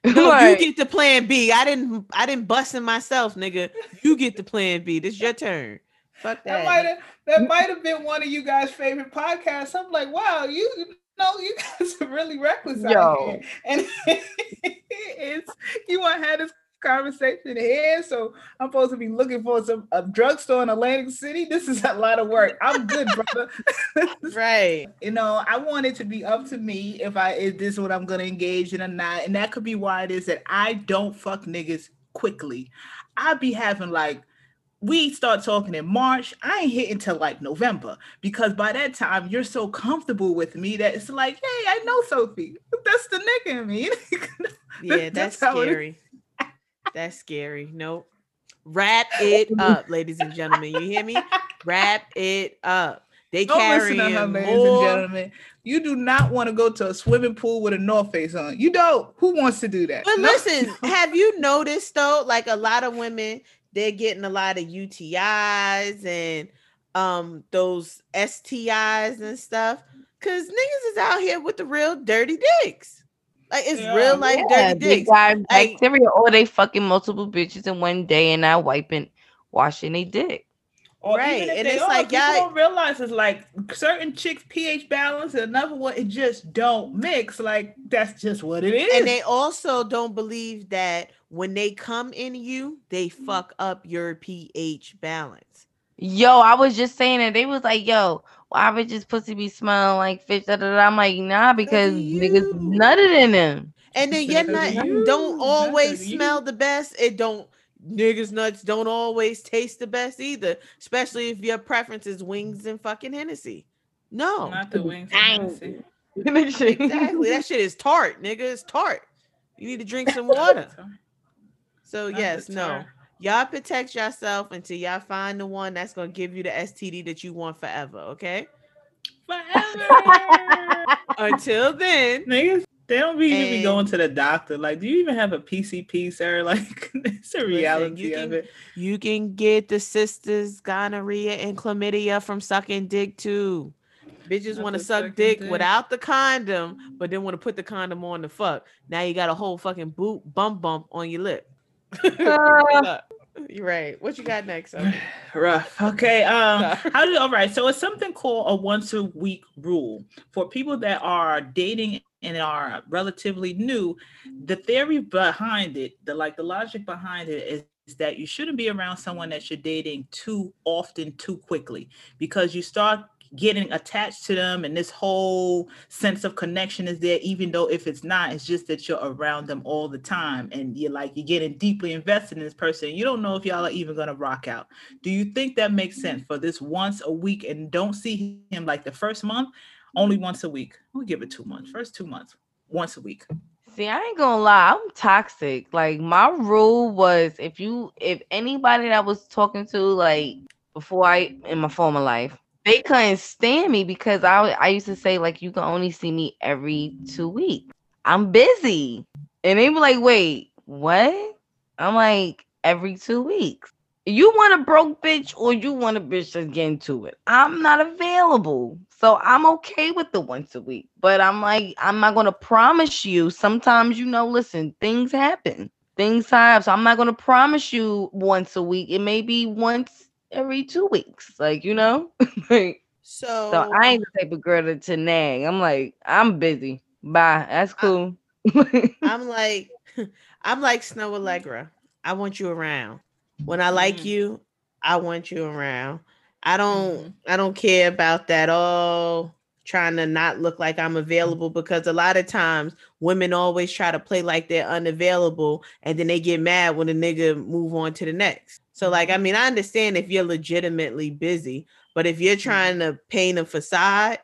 No, Like, you get the plan B. I didn't I didn't bust in myself, nigga. You get the plan B. This your turn. Fuck That might have that might have been one of you guys' favorite podcasts. I'm like, wow, you know you guys are really reckless out here. And it's you want to have this conversation here. So I'm supposed to be looking for some a drugstore in Atlantic City. This is a lot of work. I'm good, brother. Right. you know, I want it to be up to me if I is this what I'm gonna engage in or not. And that could be why it is that I don't fuck niggas quickly. I be having like we start talking in March. I ain't hit until like November because by that time you're so comfortable with me that it's like, hey, I know Sophie. That's the nigga in me. Yeah, That's that's how it is. scary. That's scary. Nope. Wrap it up, ladies and gentlemen. You hear me? Wrap it up. They Don't carry listen to her, ladies more. and gentlemen. You do not want to go to a swimming pool with a North Face on. You don't. Who wants to do that? But No. listen, have you noticed though? Like a lot of women, they're getting a lot of UTIs and um those STIs and stuff. Cause niggas is out here with the real dirty dicks. Like it's Yeah. real life yeah, dirty dicks. got Like- bacteria, or they fucking multiple bitches in one day and not wiping, washing their dick. Or Right, even if and they it's are, like, people y'all- don't realize it's like certain chicks pH balance and another one it just don't mix. Like that's just what it is. And they also don't believe that when they come in you, they mm-hmm. fuck up your pH balance. Yo, I was just saying that they was like, yo, why would just pussy be smelling like fish? Da, da, da. I'm like, nah, because niggas you. nutted in them. And then Because your of nut don't always smell the best. It don't niggas nuts don't always taste the best either, especially if your preference is wings and fucking Hennessy. No, not the wings. Dang. and exactly. that shit is tart, nigga. It's tart. You need to drink some water. So Not yes, no. Y'all protect yourself until y'all find the one that's gonna give you the STD that you want forever. Okay. Forever. Until then, Niggas, they don't be, even be going to the doctor. Like, do you even have a PCP, sir? Like, it's a reality you of can- it. you can get the sisters gonorrhea and chlamydia from sucking dick too. Bitches want to suck dick, dick. without the condom, but then want to put the condom on the fuck. Now you got a whole fucking boot bump bump on your lip. Uh, You're right. What you got next? Sophie? Rough. Okay. Um, how do all right? So it's something called a once a week rule for people that are dating and are relatively new. The theory behind it, the like the logic behind it is, is that you shouldn't be around someone that you're dating too often, too quickly, because you start getting attached to them and this whole sense of connection is there even though if it's not it's just that you're around them all the time and you're like you're getting deeply invested in this person. You don't know if y'all are even going to rock out. Do you think that makes sense for this once a week and don't see him like the first month? Only once a week. We'll give it two months first two months once a week. See, I ain't gonna lie, I'm toxic. Like my rule was if you if anybody that was talking to like before I in my former life, they couldn't stand me because I I used to say like you can only see me every two weeks. I'm busy. And they were like, wait, what? I'm like, every two weeks. You want a broke bitch or you want a bitch that's getting to it? I'm not available. So I'm okay with the once a week. But I'm like, I'm not gonna promise you. Sometimes you know, listen, things happen. Things happen. So I'm not gonna promise you once a week. It may be once every two weeks. Like, you know? like, so, so I ain't the type of girl to, to nag. I'm like, I'm busy. Bye. That's cool. I, I'm like, I'm like Snoh Aalegra. I want you around. When I like mm. you, I want you around. I don't mm. I don't care about that all trying to not look like I'm available because a lot of times women always try to play like they're unavailable and then they get mad when a nigga move on to the next. So, like, I mean, I understand if you're legitimately busy, but if you're mm-hmm. trying to paint a facade,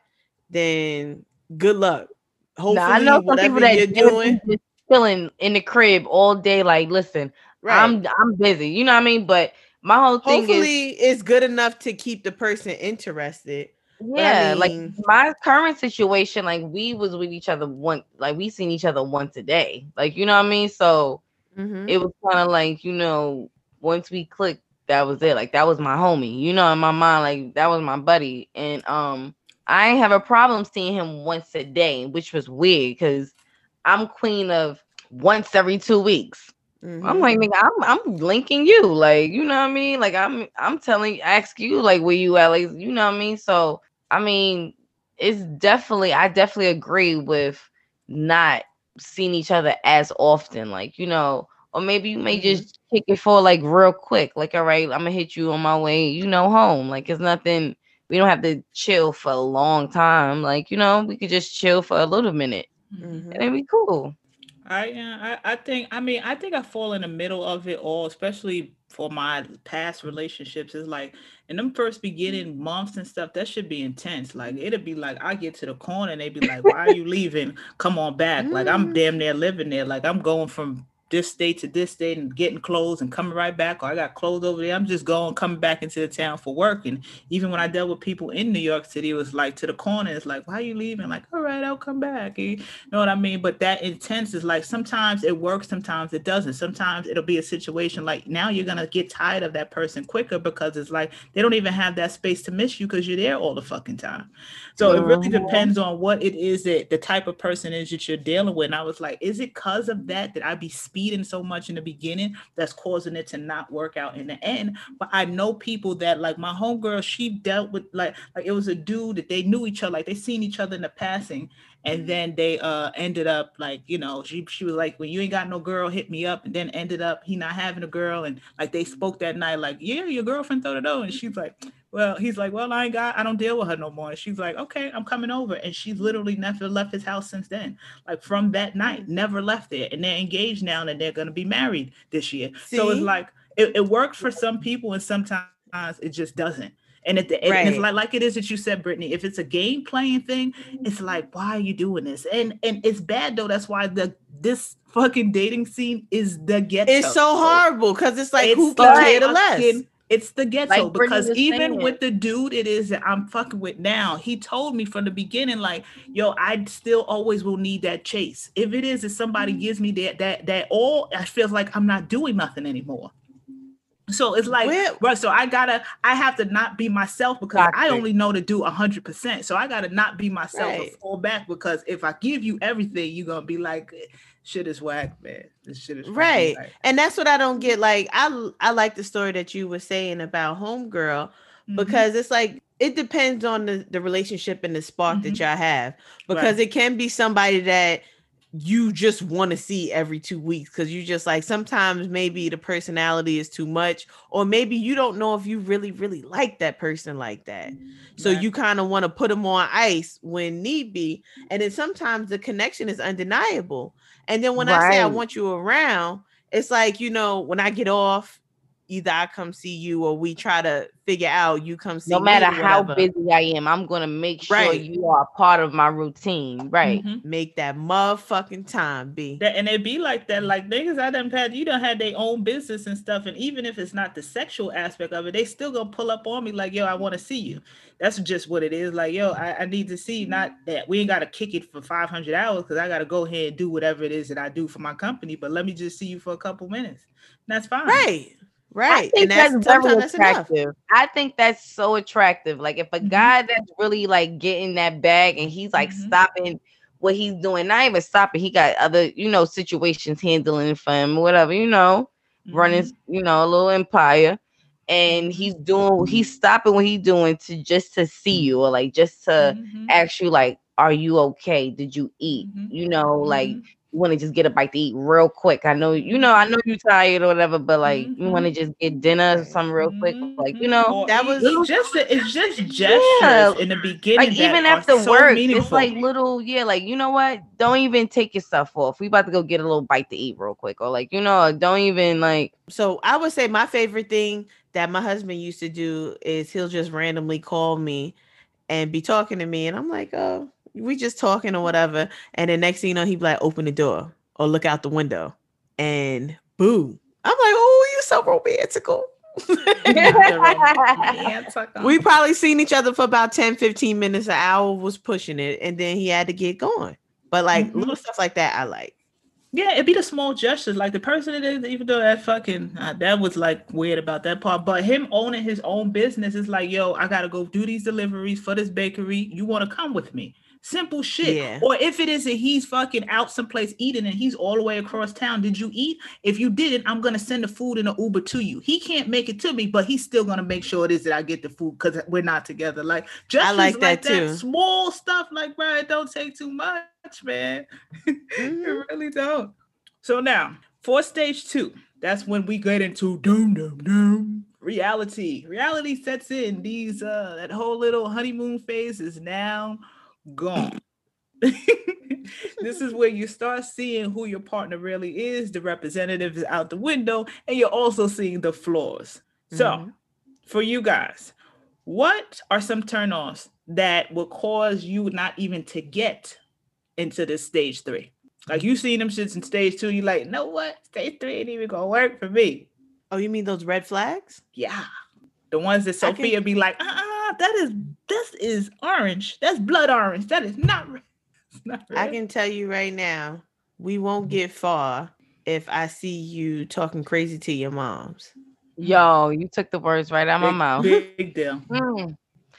then good luck. Hopefully, now, I know some people that you're doing, just chilling in the crib all day. Like, listen, right. I'm I'm busy. You know what I mean? But my whole thing hopefully is it's good enough to keep the person interested. Yeah, I mean, like my current situation, like we was with each other once, like we seen each other once a day. Like you know what I mean? So mm-hmm. it was kind of like you know once we clicked, that was it. Like that was my homie. You know, in my mind, like that was my buddy. And um, I have a problem seeing him once a day, which was weird because I'm queen of once every two weeks. Mm-hmm. I'm like, nigga, I'm I'm linking you, like, you know what I mean? Like, I'm I'm telling, ask you, like, where you at, like, you know what I mean? So, I mean, it's definitely, I definitely agree with not seeing each other as often, like, you know, or maybe you may mm-hmm. just kick it for like real quick. Like, all right, I'm gonna hit you on my way, you know, home. Like, it's nothing. We don't have to chill for a long time. Like, you know, we could just chill for a little minute, mm-hmm. and it'd be cool. I yeah, I, I think I mean I think I fall in the middle of it all, especially for my past relationships. Is like in them first beginning months and stuff, that should be intense. Like it'd be like I get to the corner and they'd be like, Why are you leaving? Come on back. Like I'm mm. damn near living there. Like I'm going from this state to this state and getting clothes and coming right back, or I got clothes over there. I'm just going, coming back into the town for work. And even when I dealt with people in New York City, it was like to the corner, it's like, why are you leaving? Like, all right, I'll come back. You know what I mean? But that intense is like sometimes it works, sometimes it doesn't. Sometimes it'll be a situation like now you're gonna get tired of that person quicker because it's like they don't even have that space to miss you because you're there all the fucking time. So it really mm-hmm. depends on what it is that the type of person is that you're dealing with. And I was like, is it because of that that I be speeding so much in the beginning that's causing it to not work out in the end? But I know people that like my homegirl, she dealt with like like it was a dude that they knew each other, like they seen each other in the passing, and then they uh ended up like you know she she was like when you ain't got no girl hit me up. And then ended up he not having a girl. And like they spoke that night like yeah your girlfriend throw the dough. And she's like well, he's like, well, I ain't got, I don't deal with her no more. And she's like, okay, I'm coming over. And she's literally never left his house since then. Like from that night, never left there. And they're engaged now and they're going to be married this year. See? So it's like, it, it works for some people and sometimes it just doesn't. And, it, right. and it's like like it is that you said, Brittany. If it's a game playing thing, it's like, why are you doing this? And and it's bad though. That's why the this fucking dating scene is the ghetto. It's so horrible because it's like it's who can care the less. It's the ghetto like because even with the dude it is that I'm fucking with now, he told me from the beginning, like, yo, I still always will need that chase. If it is that somebody mm-hmm. gives me that that that all, I feels like I'm not doing nothing anymore. So it's like, Where? bro, so I gotta, I have to not be myself because I only know to do a hundred percent. So I gotta not be myself right. fall back because if I give you everything, you're gonna be like, shit is whack, man. This shit is right. And that's what I don't get. Like, I I like the story that you were saying about homegirl mm-hmm. because it's like it depends on the, the relationship and the spark mm-hmm. that y'all have. Because right. it can be somebody that you just want to see every two weeks because you just like sometimes maybe the personality is too much, or maybe you don't know if you really, really like that person like that. So Right. you kind of want to put them on ice when need be. And then sometimes the connection is undeniable. And then when I say I want you around, it's like, you know, when I get off, either I come see you or we try to figure out you come see no matter or how busy I am, I'm gonna make sure Right. you are part of my routine. Right. Mhm. Make that motherfucking time be. That, and it be like that, like niggas I done had, you don't had their own business and stuff, and even if it's not the sexual aspect of it, they still gonna pull up on me like, yo, I want to see you. That's just what it is. Like, yo, I, I need to see you. Not that we ain't gotta kick it for 500 hours because I gotta go ahead and do whatever it is that I do for my company, but let me just see you for a couple minutes. That's fine. Right. I Right. think And that's, that's, very sometimes that's attractive. I think that's so attractive. Like if a Mhm. guy that's really like getting that bag and he's like Mhm. stopping what he's doing, not even stopping, he got other, you know, situations handling for him, whatever, you know, running, Mhm. you know, a little empire. And he's doing he's stopping what he's doing to just to see you or like just to Mhm. ask you like, are you okay? Did you eat? You know, like. You want to just get a bite to eat real quick. I know, you know, I know you're tired or whatever, but like you want to just get dinner or something real quick, like you Mhm. know, Or That was- it's just it's just gestures Yeah. in the beginning. like even are after so work, it's like little, yeah, like you know what? Don't even take yourself off. We about to go get a little bite to eat real quick, or like you know, don't even like So I would say my favorite thing that my husband used to do is he'll just randomly call me and be talking to me, and I'm like, oh, we just talking or whatever. And the next thing you know, he'd be like, open the door or look out the window, and boom, I'm like, oh, you so romantical. we probably seen each other for about 10, 15 minutes. An hour was pushing it, and then he had to get going. But like Mhm. little stuff like that, I like. Yeah, it'd be the small gestures, like the person that is, even though that fucking uh, that was like weird about that part, but him owning his own business is like, yo, I gotta go do these deliveries for this bakery. You want to come with me? Simple shit. Yeah. Or if it is that he's fucking out someplace eating and he's all the way across town, did you eat? If you didn't, I'm gonna send the food in an Uber to you. He can't make it to me, but he's still gonna make sure it is that I get the food because we're not together. Like just like that too. Small stuff like, bro, it don't take too much, man. Mhm. It really don't. So now for stage two, that's when we get into doom doom doom reality. Reality sets in. These uh that whole little honeymoon phase is now gone. this is where you start seeing who your partner really is. The representative is out the window, and you're also seeing the flaws. So, Mhm. for you guys, what are some turn-offs that will cause you not even to get into this stage three? Like you've seen them shits in stage two, you like, know what? Stage three ain't even gonna work for me. Oh, you mean those red flags? Yeah. The ones that I can- Sophia be like, uh-uh, that is this is orange. That's blood orange. That is not red. It's not I can tell you right now, we won't get far if I see you talking crazy to your moms. yo, you took the words right out of my big, mouth. Big deal. Mm.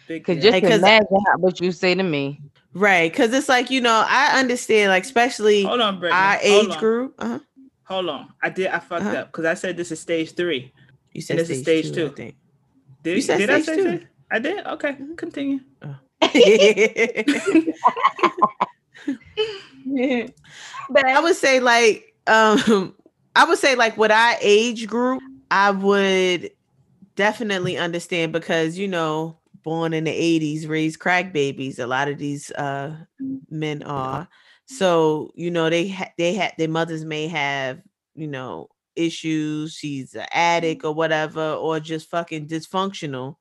Big Cause deal. just Hey, 'cause- imagine how- what you say to me. Right. Cause it's like, you know, I understand, like, especially Hold on, Brittany. our Hold age on. group. Uh-huh. Hold on. I did I fucked Uh-huh. up because I said this is stage three. You said this is stage, stage two, two. I think. Did, You said did I stage say two. that? I did? Okay, Mhm. but I would say like um I would say like with our age group, I would definitely understand because you know, born in the 80s, raised crack babies, a lot of these uh men are. So, you know, they ha- they had their mothers may have, you know, issues, she's an addict or whatever, or just fucking dysfunctional.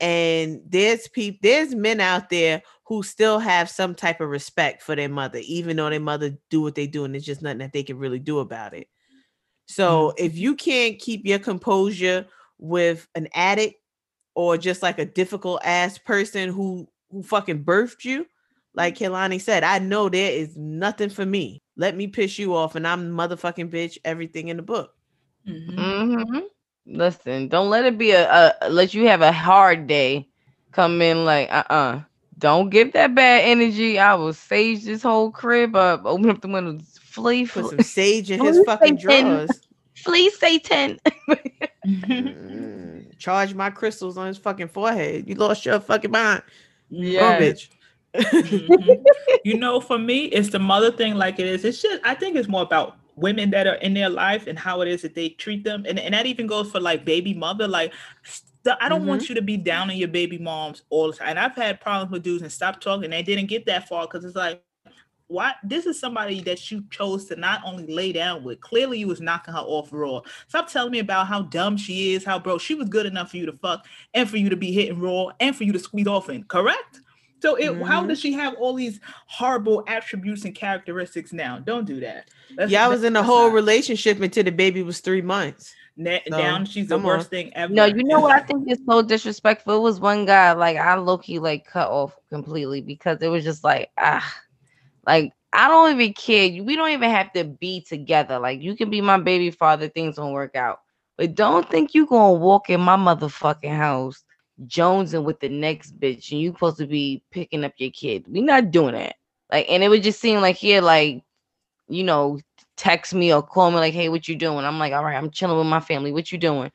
And there's people, there's men out there who still have some type of respect for their mother, even though their mother do what they do, and there's just nothing that they can really do about it. So if you can't keep your composure with an addict or just like a difficult ass person who who fucking birthed you, like Kelani said, I know there is nothing for me. Let me piss you off, and I'm motherfucking bitch. Everything in the book. Mhm. hmm Listen, don't let it be a, a let you have a hard day. Come in like uh uh do not give that bad energy. I will sage this whole crib up, open up the windows, flee, Put flee, some sage in his fucking say drawers. flee Satan. Mm, Charge my crystals on his fucking forehead. You lost your fucking mind. Yeah, bitch. Mhm. You know, for me, it's the mother thing like it is. It's just I think it's more about women that are in their life and how it is that they treat them. And, and that even goes for like baby mother. Like st- I don't want mm-hmm. you to be down on your baby moms all the time. And I've had problems with dudes and stop talking. They didn't get that far because it's like, why this is somebody that you chose to not only lay down with clearly you was knocking her off raw stop telling me about how dumb she is how bro she was good enough for you to fuck and for you to be hitting raw and for you to squeeze off in correct so it, how Mhm. does she have all these horrible attributes and characteristics now don't do that That's- Yeah, I was in a whole not- relationship until the baby was three months. Na- so, down she's the worst on. thing ever No, you know what I think is so disrespectful. It was one guy like I low key like cut off completely because it was just like ah, like I don't even care. We don't even have to be together. Like you can be my baby father, things don't work out, but don't think you gonna walk in my motherfucking house jonesing with the next bitch and you supposed to be picking up your kid. We not doing that. Like, and it would just seem like he had like, you know, text me or call me like, hey, what you doing? I'm like, all right, I'm chilling with my family. What you doing?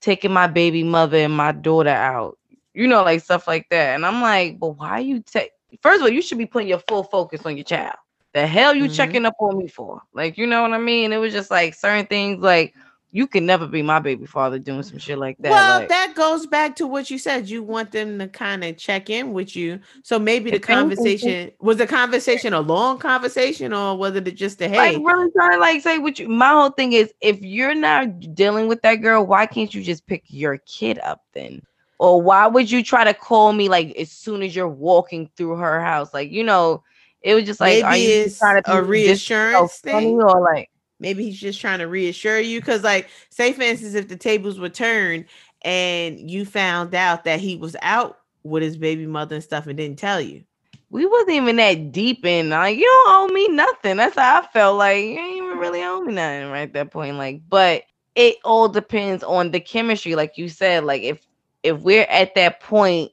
Taking my baby mother and my daughter out. You know, like stuff like that. And I'm like, but why you take first of all, you should be putting your full focus on your child. The hell you Mhm. checking up on me for? Like, you know what I mean? It was just like certain things like you can never be my baby father doing some shit like that. well, like, that goes back to what you said. You want them to kind of check in with you. So maybe the conversation was the conversation a long conversation or was it just a like hey? really trying to like say what you my whole thing is if you're not dealing with that girl why can't you just pick your kid up then or why would you try to call me like as soon as you're walking through her house like you know it was just like are you it's trying to a be this so reassurance thing. or like Maybe he's just trying to reassure you. Cause like say for instance, if the tables were turned and you found out that he was out with his baby mother and stuff and didn't tell you. we wasn't even that deep in like you don't owe me nothing that's how i felt like you ain't even really owe me nothing right at that point like but it all depends on the chemistry like you said like if if we're at that point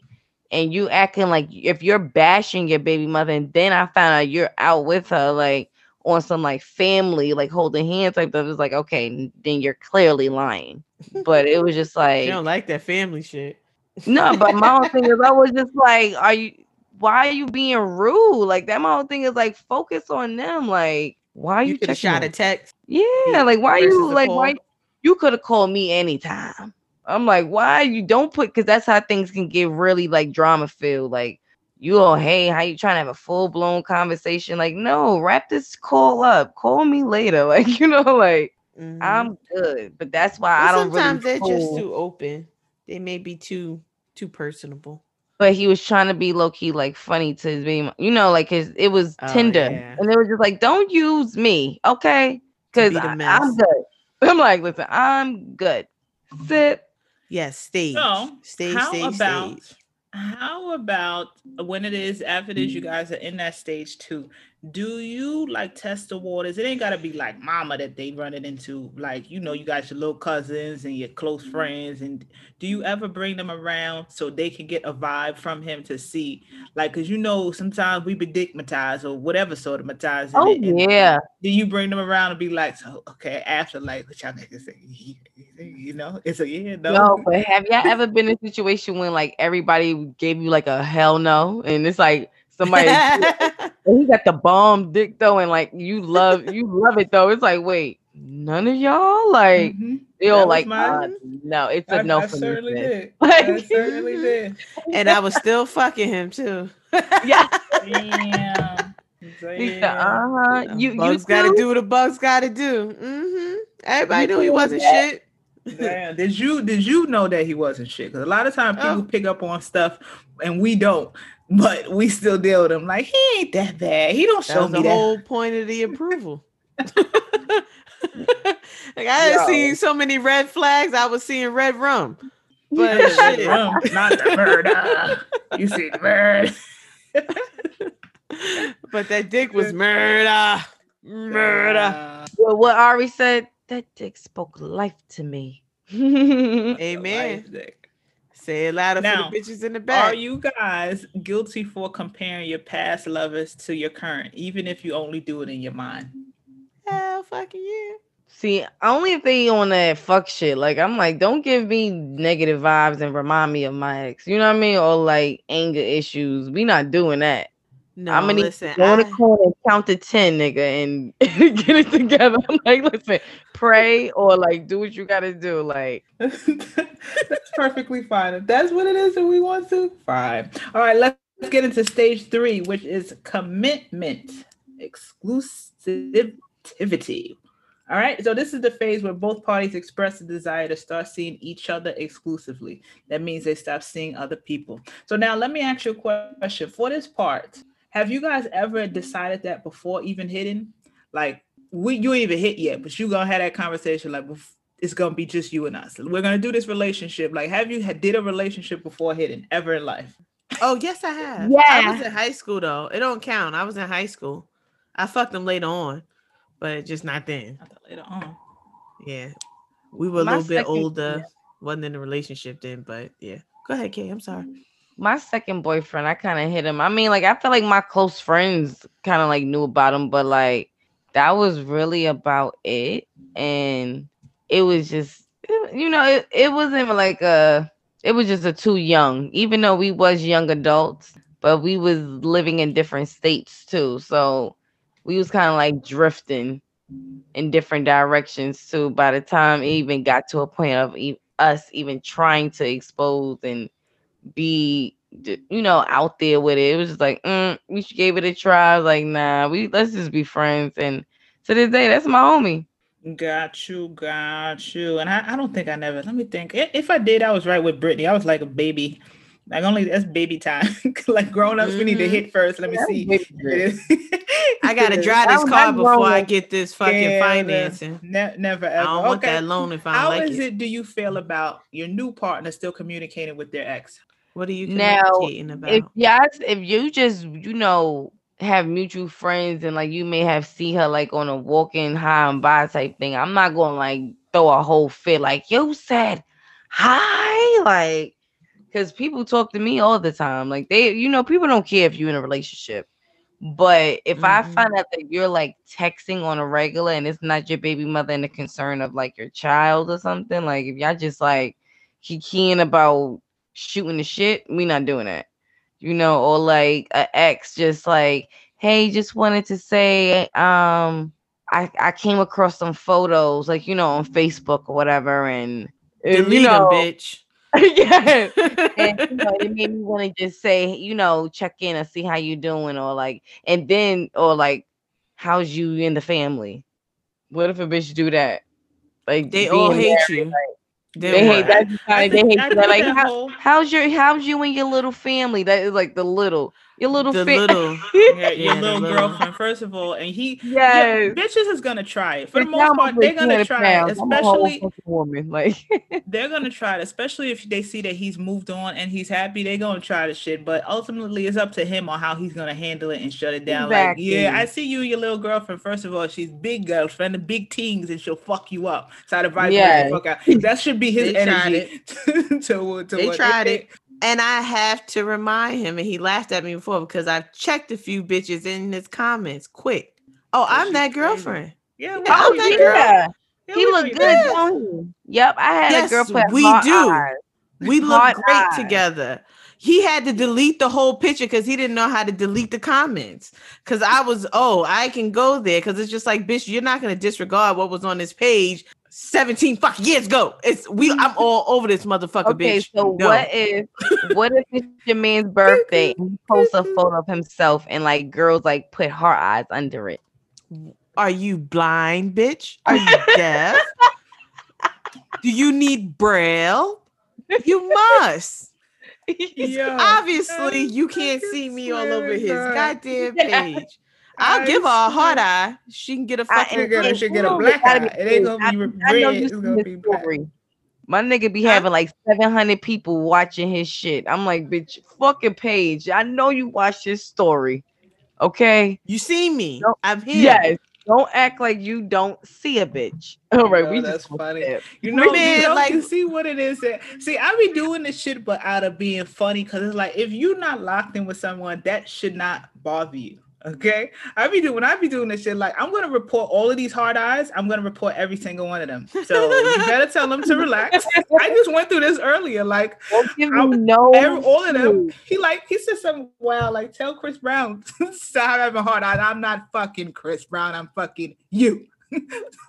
and you acting like if you're bashing your baby mother and then i found out you're out with her like on some like family like holding hands type stuff it's like okay then you're clearly lying but it was just like You don't like that family shit. no, but my whole thing is I was just like, are you why are you being rude? Like that my whole thing is like focus on them. Like, why are you, You could have checking shot a text. Yeah, like why you like why you could have called me anytime. I'm like, why you don't put because that's how things can get really like drama filled. Like you all, hey, how you trying to have a full blown conversation? Like, no, wrap this call up. Call me later. Like, you know, like Mhm. I'm good. But that's why Well, I don't sometimes really they're just too open. They may be too too personable. but he was trying to be low key like funny to his baby, you know, like his it was Oh, Tinder, yeah. and they were just like, "Don't use me, okay?" Because be I'm good. I'm like, listen, I'm good. Sit. Yes, stage. So, stage, how stage, about stage. How about when it is after this you mm. guys are in that stage too do you like test the waters? It ain't gotta be like mama that they run it into. Like you know you got your little cousins and your close mm-hmm. friends and do you ever bring them around so they can get a vibe from him to see? Like because you know sometimes we be dickmatized or whatever sort of matized Oh and yeah. do you bring them around and be like so okay after like what y'all niggas say? You know? It's a yeah no. No, but have y'all ever been in a situation when like everybody gave you like a hell no, and it's like somebody he got the bomb dick though, and like you love you love it though. It's like wait, none of y'all like Mhm. they all like uh, no, it's a I, no I for me. certainly sis. did. I Like- certainly did. and I was still fucking him too. Yeah. Damn. He said, Damn. uh-huh. You you bugs gotta do what a bugs gotta do. Mm-hmm. Everybody You knew he wasn't that? shit. Damn. Did you did you know that he wasn't shit? Because a lot of times people Oh. pick up on stuff and we don't, but we still deal with him. Like he ain't that bad. He don't That show was me the that. whole point of the approval. like I had seen so many red flags, I was seeing red rum. But Not the red rum, not the murder. You see the murder. but that dick was murder. Murder. Well, what Ari said, that dick spoke life to me. Amen. Life dick. Say it louder Now, for the bitches in the back. Are you guys guilty for comparing your past lovers to your current, even if you only do it in your mind? Hell fucking yeah. See, only if they on that fuck shit. Like I'm like, don't give me negative vibes and remind me of my ex. You know what I mean? Or like anger issues. We not doing that. No, I'm gonna listen. go in the I- corner and count to ten, nigga, and get it together. I'm like, listen, pray or like do what you gotta do. Like, that's perfectly fine. If that's what it is that we want to, fine. All right, let's get into stage three, which is commitment, exclusivity. All right, so this is the phase where both parties express the desire to start seeing each other exclusively. That means they stop seeing other people. So now let me ask you a question. For this part, have you guys ever decided that before even hitting? Like we you ain't even hit yet, but you gonna have that conversation like it's gonna be just you and us. We're gonna do this relationship. Like, have you had did a relationship before hitting ever in life? Oh yes, I have. Yeah, I was in high school though. It don't count. I was in high school. I fucked them later on, but just not then. I later on. Yeah, we were a My little bit second- older. wasn't in a relationship then, but yeah. Go ahead, Kay. I'm sorry. My second boyfriend, I kind of hit him. I mean, like, I feel like my close friends kind of like knew about him, but like, that was really about it. And it was just, you know, it, it wasn't like a, it was just a too young, even though we was young adults, but we was living in different states too. So we was kind of like drifting in different directions too. By the time it even got to a point of e- us even trying to expose and be you know out there with it. It was just like mm, we should gave it a try. I was like nah, we let's just be friends. And to this day, that's my homie. Got you, got you. And I, I don't think I never. Let me think. If I did, I was right with Brittany. I was like a baby. Like only that's baby time. like grown ups, we need to Mhm. hit first. Let me That's see. I gotta drive this car before I get this fucking Yeah, financing. Ne- never I ever. don't want Okay. that loan if I How like is it. it. Do you feel about your new partner still communicating with their ex? What are you Now, about? If y'all, if you just you know have mutual friends and like you may have see her like on a walking high and by type thing, I'm not gonna like throw a whole fit like you said hi like because people talk to me all the time like they you know people don't care if you're in a relationship but if i Mhm. find out that you're like texting on a regular and it's not your baby mother and the concern of like your child or something like if y'all just like kikiing about shooting the shit we not doing that you know or like a ex just like hey just wanted to say um i i came across some photos like you know on facebook or whatever and Delete you know, them, bitch. yeah and you know, it made me want to just say, you know, check in and see how you doing, or like, and then, or like, how's you in the family? What if a bitch do that? Like they all hate married, you. Then They hate what? that. They hate that. Like, how, how's your, how's you and your little family? That is like the little, your little The fa- little. Yeah, your Yeah, the little little- girlfriend, first of all, and he, yeah, bitches is gonna try it for the Bitch, most part. They're gonna try it, pounds. I'm a whole especially woman. Like, they're gonna try it, especially if they see that he's moved on and he's happy. They're gonna try the shit, but ultimately, it's up to him on how he's gonna handle it and shut it down. Like, yeah, I see you your little girlfriend. First of all, she's big girlfriend, the big teens, and she'll fuck you up. So the vibrate Yeah. the fuck out. That should be his They tried energy. to, to, to They what- tried it. And I have to remind him, and he laughed at me before because I've checked a few bitches in his comments. Quick. Oh, Yeah, I'm that girlfriend. Yeah, Yeah, oh know that you. girl. yeah, Yeah, he we know look you. good, don't he? Yep, I had Yes, a girl we do. eyes. We look Hot great eyes. together. He had to delete the whole picture because he didn't know how to delete the comments. Because I was, oh, I can go there. Because it's just like, bitch, you're not gonna disregard what was on this page 17 fucking years ago. It's we I'm all over this motherfucker, Okay, bitch. so No. what if what if it's your man's birthday and he posts a photo of himself and like girls like put heart eyes under it? Are you blind, bitch? Are you deaf? Do you need braille? You must. Yo, Obviously, you can't see me all over his God. goddamn page. I'll give her a hard eye. She can get a fucking. Should get a, get a black eye. It ain't gonna be red. It's gonna be black. My nigga be having like 700 people watching his shit. I'm like, bitch, fucking page. I know you watch his story. Okay. You see me? No. I'm here. Yes. Don't act like you don't see a bitch. All right, we that's just funny. step. You know, Man, you like- you see what it is. That, see, I be doing this shit, but out of being funny, because it's like if you're not locked in with someone, that should not bother you. Okay, I be doing when I be doing this shit. Like I'm gonna report all of these hard eyes. I'm gonna report every single one of them. So you better tell them to relax. I just went through this earlier. Like no, every, all of them. He like he said something wow. Like tell Chris Brown stop having hard eyes. I'm not fucking Chris Brown. I'm fucking you.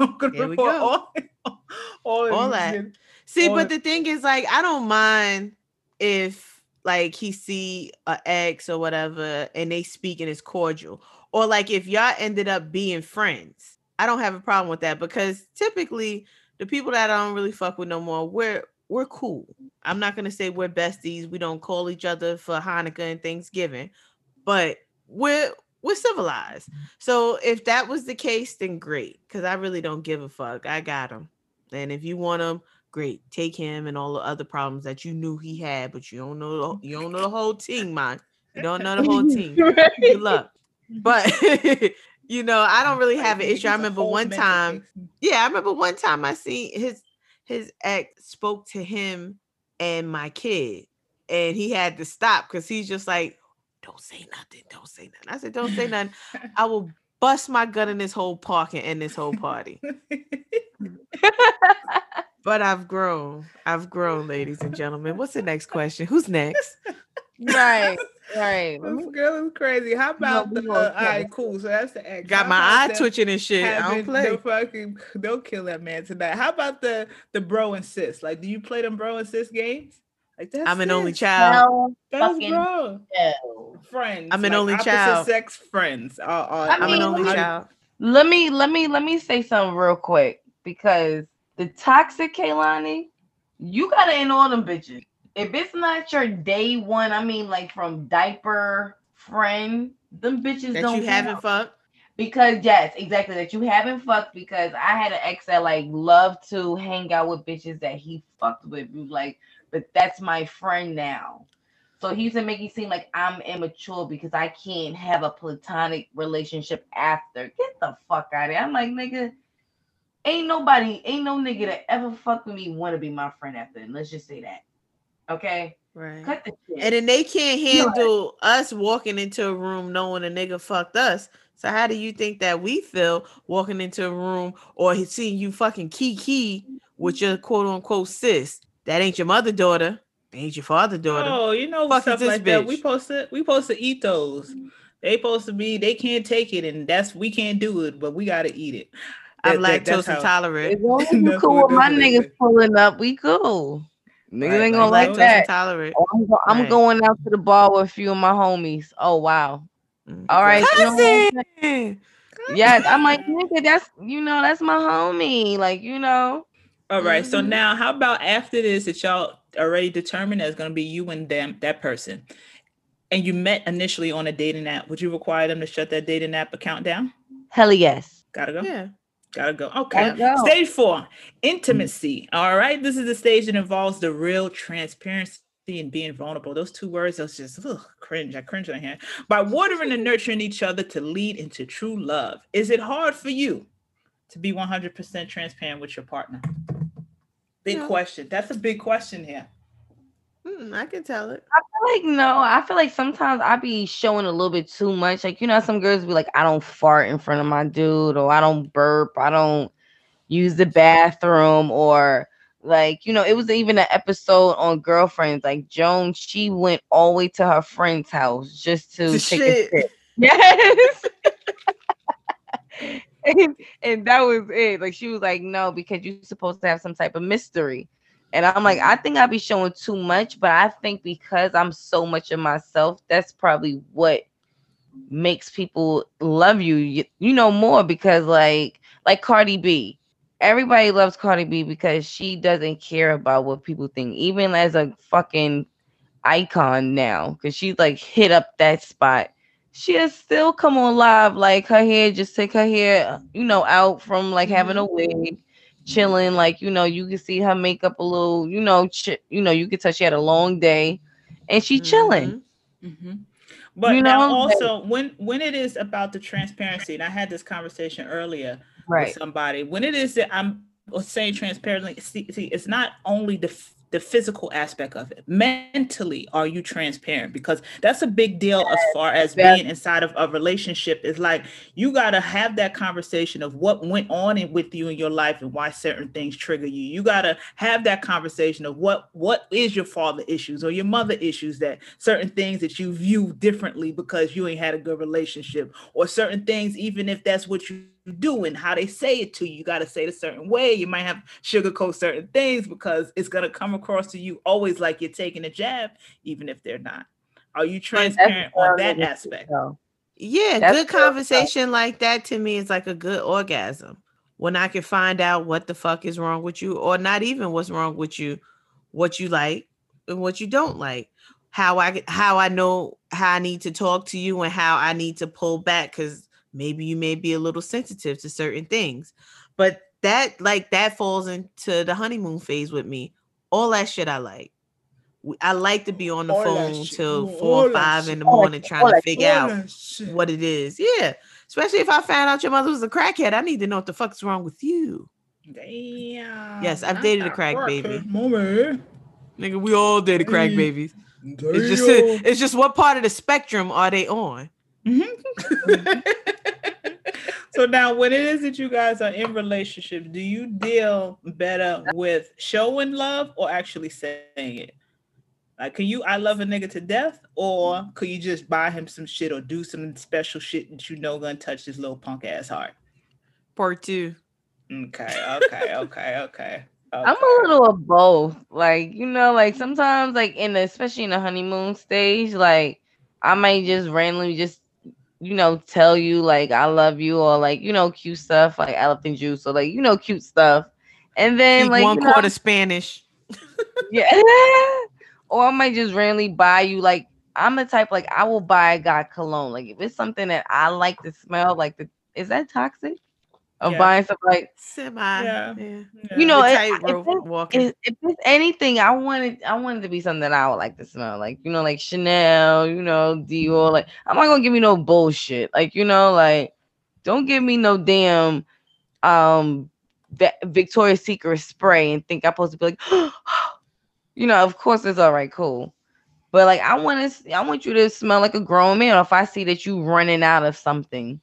I'm gonna Here we report go. all all, All of that. shit. See, Or- but the thing is, like, I don't mind if like he see a ex or whatever, and they speak and it's cordial, or like if y'all ended up being friends. I don't have a problem with that because typically the people that I don't really fuck with no more, we're we're cool. I'm not gonna say we're besties. We don't call each other for Hanukkah and Thanksgiving, but we're we're civilized. So if that was the case, then great. Because I really don't give a fuck. I got him. And if you want him, great. Take him and all the other problems that you knew he had, but you don't know the, you don't know the whole team, man. You don't know the whole team. Good luck. But you know, I don't really have an issue. I remember one time, yeah, I remember one time I seen his his ex spoke to him and my kid, and he had to stop because he's just like, "Don't say nothing, don't say nothing." I said, "Don't say nothing. I will bust my gun in this whole park and end this whole party." But I've grown. I've grown, ladies and gentlemen. What's the next question? Who's next? right, right. Let me- This girl is crazy. How about we the? gonna Uh, all kill right, her. cool. So that's the ex. Got How my eye twitching and shit. I having don't play. The fucking don't kill that man tonight. How about the the bro and sis? Like, do you play them bro and sis games? Like that's I'm an only child. Hell That's bro. no. Friends. I'm an like only child. Sex friends. Are, are, I I'm an only how child. Let me let me let me say something real quick because the toxic Kaylani, you gotta end all them bitches. If it's not your day one, I mean like from diaper friend, them bitches That don't you haven't fucked. because yes, exactly that you haven't fucked because I had an ex that like loved to hang out with bitches that he fucked with. Like, but that's my friend now. So he's to make it seem like I'm immature because I can't have a platonic relationship after. Get the fuck out of here. I'm like, nigga, ain't nobody, ain't no nigga that ever fucked with me want to be my friend after. Let's just say that. Okay? Right. Cut the shit. And then they can't You know what? handle us walking into a room knowing a nigga fucked us. So how do you think that we feel walking into a room or seeing you fucking kiki with your quote unquote sis? That ain't your mother daughter. Ain't your father daughter. Oh, you know Fuck is stuff this like that. We bitch? supposed to we supposed to eat those. They supposed to be. They can't take it, and that's we can't do it, but we gotta eat it. I'm That- that- that's lactose how- intolerant. As long as you cool what- with my that's what they niggas say. pulling up, we cool. Niggas Right, ain't like gonna like those- lactose that. intolerant. Oh, I'm, go- I'm Right. going out to the bar with a few of my homies. Oh wow. Mm. All right. you know I'm Cousin! yes, I'm like, nigga, that's you know, that's my homie. Like, you know. All right. So Mhm. now, how about after this that y'all already determined that's going to be you and them that person, and you met initially on a dating app? Would you require them to shut that dating app account down? Hell yes. Gotta go. Yeah. Gotta go. Okay. Gotta go. Stage four, intimacy. Mm. All right. This is the stage that involves the real transparency and being vulnerable. Those two words, those just ugh, cringe. I cringe on here. By watering and nurturing each other to lead into true love. Is it hard for you to be 100% transparent with your partner? Big No. question. That's a big question here. Mm, I can tell it. I feel like no, I feel like sometimes I be showing a little bit too much. Like, you know, some girls be like, I don't fart in front of my dude, or I don't burp, I don't use the bathroom, or like, you know, it was even an episode on girlfriends. Like Joan, she went all the way to her friend's house just to take shit. a shit. Yes. and, and that was it. Like she was like, no, because you're supposed to have some type of mystery. And I'm like, I think I'd be showing too much, but I think because I'm so much of myself, that's probably what makes people love you, you, you know, more because like like Cardi B. Everybody loves Cardi B because she doesn't care about what people think, even as a fucking icon now, because she's like hit up that spot. She has still come on live, like her hair, just take her hair, you know, out from like having a mm-hmm. wig, chilling. Like you know, you can see her makeup a little, you know, ch- you know, you can tell she had a long day, and she chilling. Mhm. Mm-hmm. But You now know, also when when it is about the transparency, and I had this conversation earlier with Right. somebody, when it is that I'm saying transparently, see, see it's not only the the physical aspect of it. Mentally, are you transparent? Because that's a big deal as far as being inside of a relationship. Is like you got to have that conversation of what went on in, with you in your life and why certain things trigger you. You got to have that conversation of what what is your father issues or your mother issues that certain things that you view differently because you ain't had a good relationship or certain things even if that's what you do and how they say it to you. You got to say it a certain way. You might have sugarcoat certain things because it's going to come across to you always like you're taking a jab, even if they're not. Are you transparent on that aspect? Yeah, That's good conversation like that to me is like a good orgasm. When I can find out what the fuck is wrong with you, or not even what's wrong with you, what you like and what you don't like. How I how I know how I need to talk to you and how I need to pull back because maybe you may be a little sensitive to certain things but that like that falls into the honeymoon phase with me. All that shit i like. I like to be on the all phone till four or five in the morning trying to figure out what it is. Yeah. Especially if i found out your mother was a crackhead i need to know what the fuck's wrong with you. Damn. Yes, I've dated a crack baby. Nigga, we all dated crack babies. Damn. It's just it's just what part of the spectrum are they on? Mm-hmm. so now, when it is that you guys are in relationships, do you deal better with showing love or actually saying it? Like, can you I love a nigga to death, or could you just buy him some shit or do some special shit that you know gonna touch his little punk ass heart? Part two. Okay, okay, okay, okay. Okay. I'm a little of both. Like, you know, like sometimes like in the especially in the honeymoon stage, like I might just randomly just you know, tell you like I love you or like you know cute stuff like elephant juice or like you know cute stuff, and then Speak like one quarter know, Spanish. yeah, or I might just randomly buy you like I'm the type like I will buy a guy cologne like if it's something that I like to smell like the is that toxic? Of yeah. buying stuff like semi. Yeah. yeah. You know, if, if, if, it's anything, I wanted I wanted to be something that I would like to smell. Like, you know, like Chanel, you know, Dior. Like, I'm not gonna give me no bullshit. Like, you know, like don't give me no damn um Victoria's Secret spray and think I'm supposed to be like, you know, of course it's all right, cool. But like I want to I want you to smell like a grown man. Or if I see that you running out of something,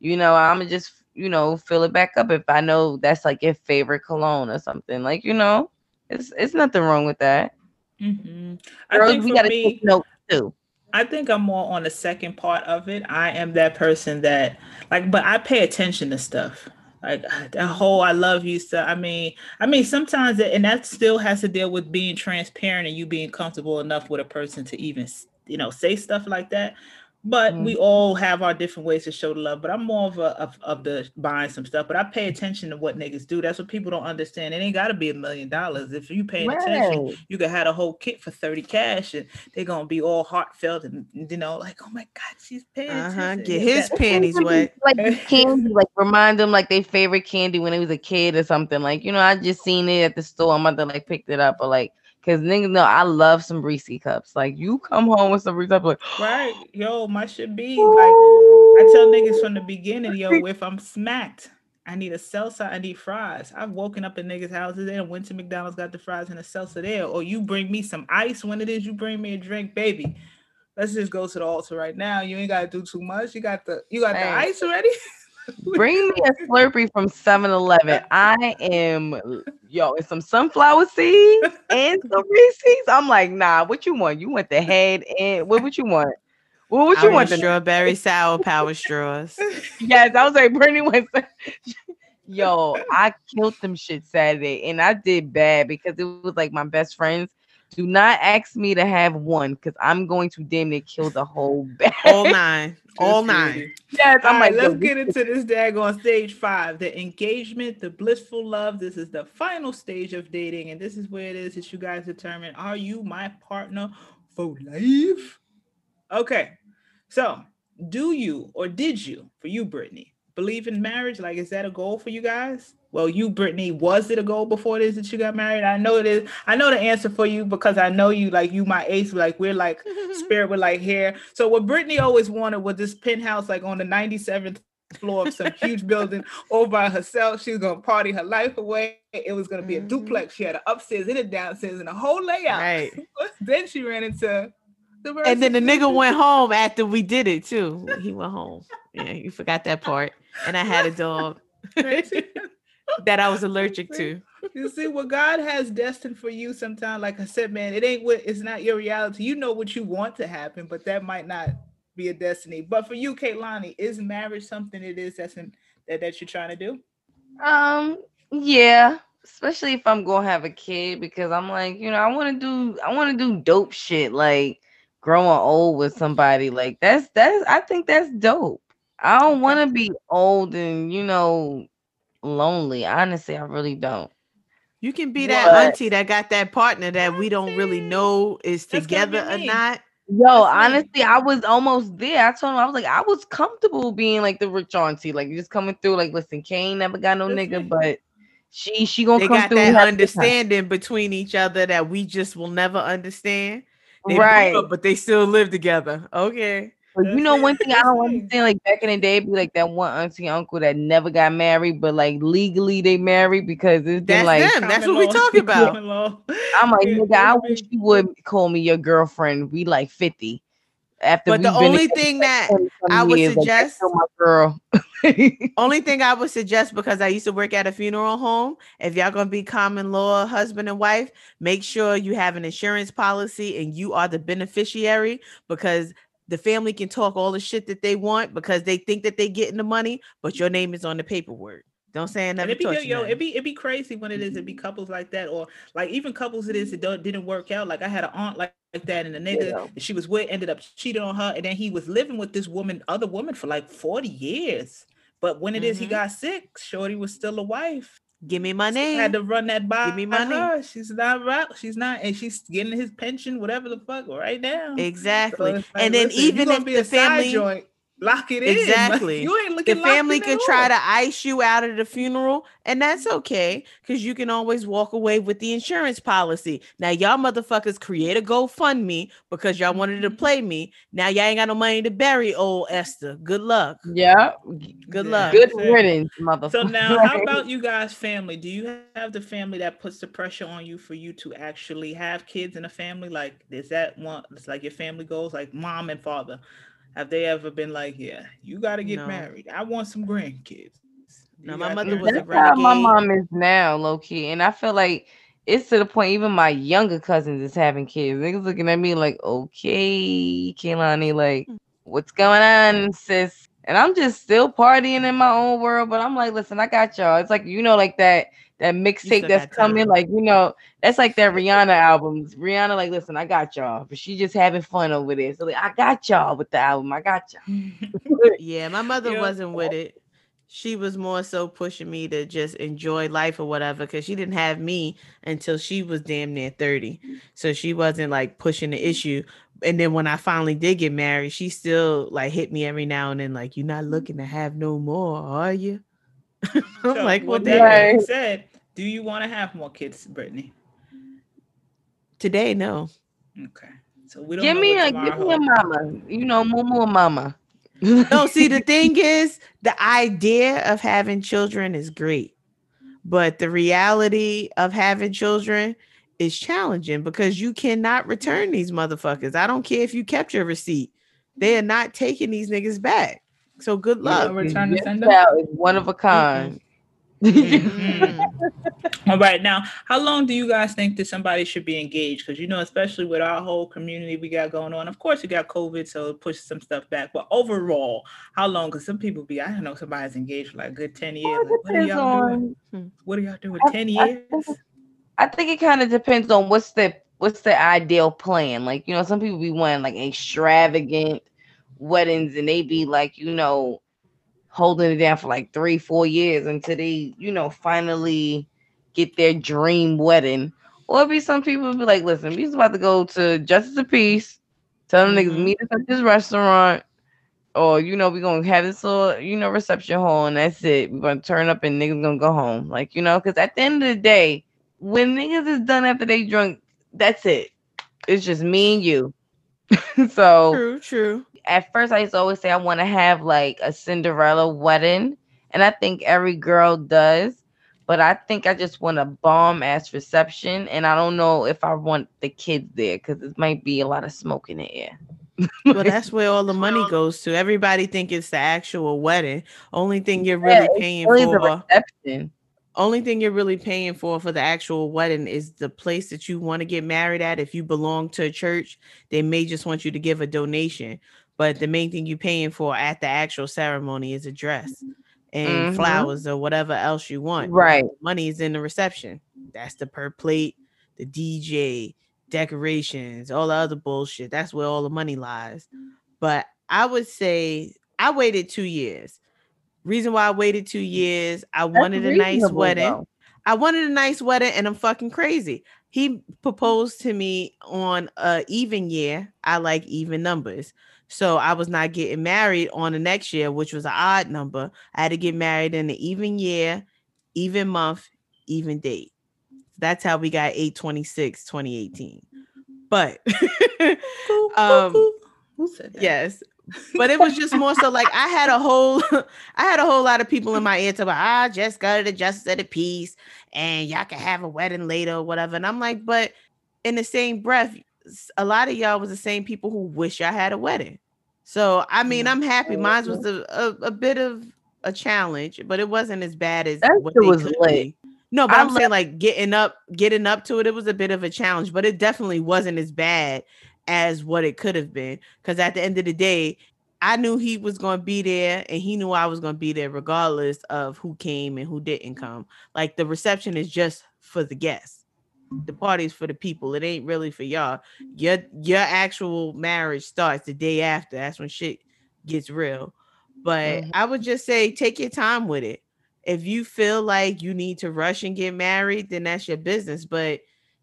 you know, I'm gonna just you know, fill it back up if I know that's like your favorite cologne or something. Like, you know, it's it's nothing wrong with that. Mm-hmm. I Girls, think we gotta me, take too. I think I'm more on the second part of it. I am that person that like, but I pay attention to stuff. Like that whole "I love you" stuff. I mean, I mean, sometimes, it, and that still has to deal with being transparent and you being comfortable enough with a person to even, you know, say stuff like that but mm. we all have our different ways to show the love. But I'm more of a of, of, the buying some stuff. But I pay attention to what niggas do. That's what people don't understand. It ain't got to be a million dollars. If you paying right. attention, you can have a whole kit for thirty cash, and they're gonna be all heartfelt and you know, like, oh my god, she's paying uh-huh. attention. Get his panties wet. Like candy, like remind them like their favorite candy when he was a kid or something. Like you know, I just seen it at the store. My mother like picked it up or like Cause niggas know I love some Reese cups. Like you come home with some Reese cups, like right, yo, my should be like I tell niggas from the beginning, yo, if I'm smacked, I need a salsa, I need fries. I've woken up in niggas' houses and went to McDonald's, got the fries and a salsa there. Or you bring me some ice when it is you bring me a drink, baby. Let's just go to the altar right now. You ain't gotta do too much. You got the you got hey. the ice already. Bring me a Slurpee from 7-Eleven. I am yo, and some sunflower seeds and some Reese's. I'm like, nah, what you want? You want the head and what would you want? What would you want? The strawberry sour power straws. yes, I was like, Brittany wants Yo, I killed them shit Saturday and I did bad because it was like my best friends. Do not ask me to have one because I'm going to damn near kill the whole bag. All nine. All nine. Yes, I'm like, let's get into this dag on stage five. The engagement, the blissful love. This is the final stage of dating, and this is where it is that you guys determine: Are you my partner for life? Okay, so do you or did you, for you, Brittany, believe in marriage? Like, is that a goal for you guys? Well, you, Brittany, was it a goal before this that you got married? I know it is. I know the answer for you because I know you, like you, my ace, like we're like spirit with like hair. So what Brittany always wanted was this penthouse, like on the 97th floor of some huge building all by herself. She was gonna party her life away. It was gonna be a Mhm. duplex. She had an upstairs and a downstairs and a whole layout. Right. then she ran into the And then the nigga went home after we did it too. He went home. Yeah, you forgot that part. And I had a dog that I was allergic to. you see what God has destined for you sometimes, like I said, man, it ain't what it's not your reality. You know what you want to happen, but that might not be a destiny. But for you, Kaylani, is marriage something it is that's in, that, that you're trying to do? Um, yeah, especially if I'm gonna have a kid because I'm like, you know, I want to do, I want to do dope shit like growing old with somebody. Like that's that's, I think that's dope. I don't want to be old and you know lonely. Honestly, I really don't. You can be that What? auntie that got that partner that we don't really know is That's together or not. Yo, That's me. honestly, I was almost there. I told him I was like, I was comfortable being like the rich auntie, like just coming through. Like, listen, Kane never got no That's nigga, me. but she she gonna They come got through. that and have time. understanding between each other that we just will never understand. They right? up, but they still live together. Okay. But you know, one thing I don't me. understand, like back in the day, be like that one auntie uncle that never got married, but like legally they married because it's been That's like them. That's Common what we law. talking about. I'm like, nigga, I wish you would call me your girlfriend. We like 50. After But the only thing that I would years, suggest- still my girl. Only thing I would suggest because I used to work at a funeral home, if y'all gonna be common law husband and wife, make sure you have an insurance policy and you are the beneficiary because the family can talk all the shit that they want because they think that they getting the money, but your name is on the paperwork. Don't say I And never it be taught yo, you yo, nothing. it be it'd be crazy when it is it be couples like that, or like even couples it is that don't, didn't work out. Like I had an aunt like, like that, and the nigga Yeah. that she was with ended up cheating on her, and then he was living with this woman, other woman, for like forty years. But when it is he Mhm. got sick, Shorty was still a wife. Give me my So I had to run that by Give me money. her. She's not right. She's not, and she's getting his pension, whatever the fuck, right now. Exactly. it's like, and then listen, even if the family joint, lock it in. Exactly. you ain't the looking. family could try to. to ice you out of the funeral, and that's okay because you can always walk away with the insurance policy. Now, y'all motherfuckers create a GoFundMe because y'all wanted to Mhm. play me. Now, y'all ain't got no money to bury old Esther. Good luck. yeah. Good Yeah. luck. Good That's it. riddance, motherfucker. So now, how about you guys' family? Do you have the family that puts the pressure on you for you to actually have kids in a family? Like, is that one? It's like your family goals, like mom and father. Have they ever been like, yeah, you got to get No. married. I want some grandkids. No, my mother parents was a like That's how my mom is now, low key. And I feel like it's to the point even my younger cousins is having kids. Niggas looking at me like, okay, Kehlani, like, Hmm. what's going on, sis? And I'm just still partying in my own world, but I'm like, listen, I got y'all. It's like you know, like that that mixtape that's that's coming, time. like you know, that's like that Rihanna album. Rihanna, like, listen, I got y'all, but she just having fun over there. So like, I got y'all with the album. I got y'all. Yeah, my mother Yeah. wasn't with it. She was more so pushing me to just enjoy life or whatever because she didn't have me until she was damn near 30. So she wasn't like pushing the issue. And then when I finally did get married, she still like hit me every now and then, like, You're not looking to have no more, are you? I'm So, like, Well, with that Right. said, do you want to have more kids, Brittany? today, no. Okay. So we don't Give me a give me a mama. You know, moo moo mama. No, see, the thing is, the idea of having children is great, but the reality of having children is challenging because you cannot return these motherfuckers. I don't care if you kept your receipt, they are not taking these niggas back. So good luck. don't return the Your sender? one of a kind. Mm. All right, now, how long do you guys think that somebody should be engaged? Because you know, especially with our whole community we got going on. Of course, we got COVID, so it pushes some stuff back. But overall, how long? Because some people be, I don't know, somebody's engaged for like a good ten years. Well, Like, what are y'all doing? on- What are y'all doing? I- Ten I years? think- I think it kind of depends on what's the what's the ideal plan. Like, you know, some people be wanting like extravagant weddings and they be like, you know, holding it down for like three, four years until they, you know, finally get their dream wedding. Or be some people be like, listen, we just about to go to Justice of Peace, tell them niggas Mhm. meet us at this restaurant, or you know, we gonna have this little, you know, reception hall and that's it. We're gonna turn up and niggas gonna go home. Like, you know, because at the end of the day, when niggas is done after they drunk, that's it. It's just me and you. so True, true. At first I used to always say I want to have like a Cinderella wedding, and I think every girl does. But I think I just want a bomb ass reception, and I don't know if I want the kids there because it might be a lot of smoke in the air. well, that's where all the money um, goes to. Everybody think it's the actual wedding. Only thing you're really yeah, paying for reception. Only thing you're really paying for for the actual wedding is the place that you want to get married at. If you belong to a church, they may just want you to give a donation. But the main thing you're paying for at the actual ceremony is a dress and mm-hmm. flowers or whatever else you want. Right. Money is in the reception. That's the per plate, the DJ, decorations, all the other bullshit. That's where all the money lies. But I would say I waited two years. Reason why I waited two years, I That's wanted a nice wedding. Though. I wanted a nice wedding, and I'm fucking crazy. He proposed to me on a even year. I like even numbers. So I was not getting married on the next year, which was an odd number. I had to get married in the even year, even month, even date. That's how we got 826 2018. But um who said that? Yes. But it was just more so like I had a whole I had a whole lot of people in my ear to like, I just got it justice of the peace and y'all can have a wedding later or whatever. And I'm like, but in the same breath, a lot of y'all was the same people who wish I had a wedding. So I mean, mm-hmm. I'm happy. Mine was a, a, a bit of a challenge, but it wasn't as bad as that what was late. Be. No, but I'm, I'm saying like getting up, getting up to it, it was a bit of a challenge, but it definitely wasn't as bad as what it could have been. Because at the end of the day, I knew he was going to be there, and he knew I was going to be there, regardless of who came and who didn't come. Like the reception is just for the guests. The party's for the people. It ain't really for y'all. Your your actual marriage starts the day after. That's when shit gets real. But mm-hmm. I would just say take your time with it if you feel like you need to rush and get married, then that's your business. But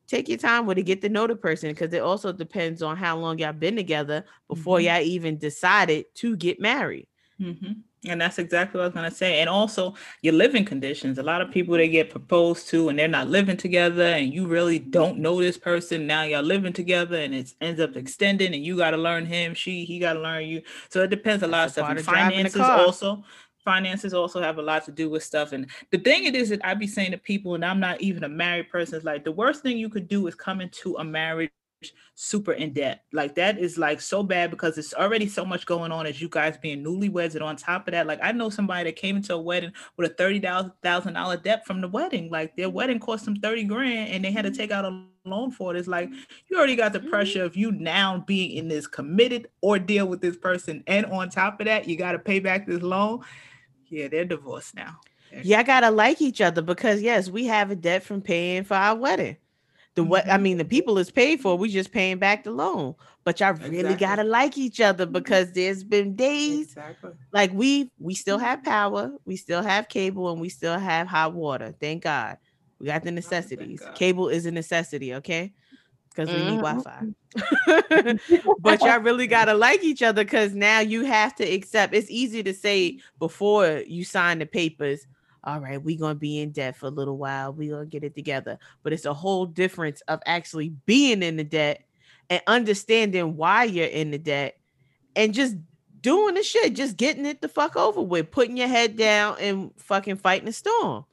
take your time with it, get to know the person because it also depends on how long y'all been together before mm-hmm. y'all even decided to get married. Mm-hmm. And that's exactly what I was going to say. And also your living conditions. A lot of people they get proposed to and they're not living together and you really don't know this person. Now y'all living together and it ends up extending and you got to learn him, she, he got to learn you. So it depends a lot of stuff. And finances also finances also have a lot to do with stuff. And the thing it is that I be saying to people, and I'm not even a married person, is like the worst thing you could do is come into a marriage super in debt. Like that is like so bad because it's already so much going on as you guys being newlyweds. And on top of that, like I know somebody that came into a wedding with a thirty thousand dollar debt from the wedding. Like their wedding cost them 30 grand and they had to take out a loan for it. It's like you already got the mm-hmm. pressure of you now being in this committed ordeal with this person. And on top of that, you got to pay back this loan yeah, they're divorced now. Y'all gotta like each other because yes, we have a debt from paying for our wedding. The what mm-hmm. I mean, the people is paid for. We just paying back the loan. But y'all really gotta like each other because there's been days exactly. like we we still have power, we still have cable, and we still have hot water. Thank God. We got the necessities. Cable is a necessity, okay? because we need mm-hmm. Wi-Fi. but y'all really gotta like each other because now you have to accept. It's easy to say before you sign the papers. All right, we're gonna be in debt for a little while. We're gonna get it together. But it's a whole difference of actually being in the debt and understanding why you're in the debt and just doing the shit, just getting it the fuck over with, putting your head down and fucking fighting the storm.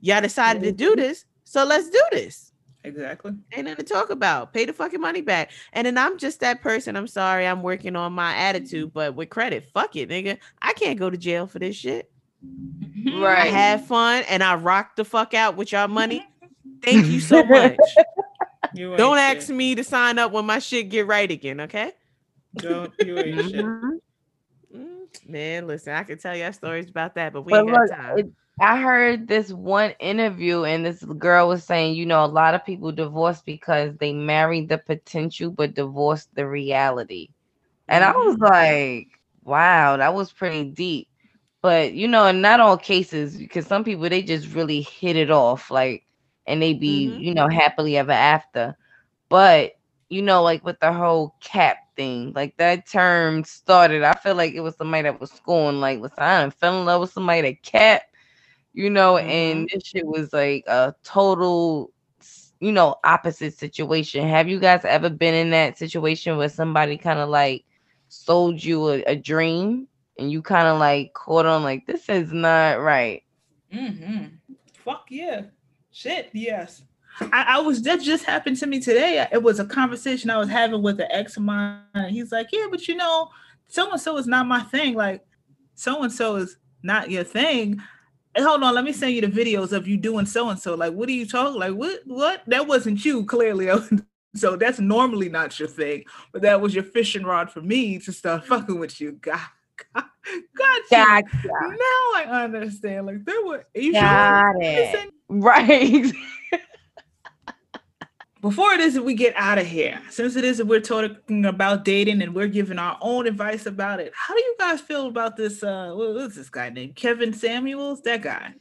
Y'all decided to do this, so let's do this. Exactly. Ain't nothing to talk about. Pay the fucking money back. And then I'm just that person. I'm sorry. I'm working on my attitude, mm-hmm. but with credit, fuck it, nigga. I can't go to jail for this shit. Right. I had fun and I rocked the fuck out with y'all money. Thank you so much. You Don't ask shit. me to sign up when my shit get right again, okay? Don't you ain't shit. Mm-hmm. Mm, man, listen, I can tell y'all stories about that, but we but ain't look, got time. It, I heard this one interview, and this girl was saying, you know, a lot of people divorce because they married the potential but divorced the reality. And I was mm-hmm. like, wow, that was pretty deep. But you know, in not all cases, because some people they just really hit it off, like, and they be, mm-hmm. you know, happily ever after. But you know, like with the whole cap thing, like that term started. I feel like it was somebody that was schooling, like, listen, I fell in love with somebody that cap you know, mm-hmm. and this shit was like a total, you know, opposite situation. Have you guys ever been in that situation where somebody kind of like sold you a, a dream and you kind of like caught on like this is not right. Mm-hmm. Fuck yeah. Shit, yes. I, I, was that just happened to me today. It was a conversation I was having with an ex of mine. He's like, Yeah, but you know, so and so is not my thing. Like, so and so is not your thing. And hold on, let me send you the videos of you doing so and so. Like, what are you talking? Like, what? What? That wasn't you, clearly. so that's normally not your thing, but that was your fishing rod for me to start fucking with you. God, God, gotcha. gotcha. Now I understand. Like, there were. You Got sure? it. Right. before it is that we get out of here, since it is that we're talking about dating and we're giving our own advice about it, how do you guys feel about this? Uh, what's this guy named Kevin Samuels? That guy.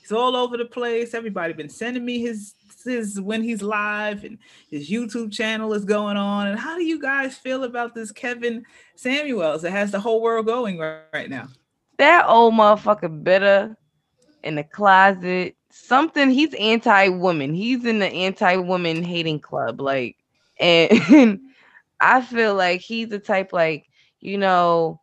He's all over the place. Everybody been sending me his his when he's live and his YouTube channel is going on. And how do you guys feel about this Kevin Samuels that has the whole world going right, now? That old motherfucker bitter in the closet something he's anti-woman he's in the anti-woman hating club like and i feel like he's the type like you know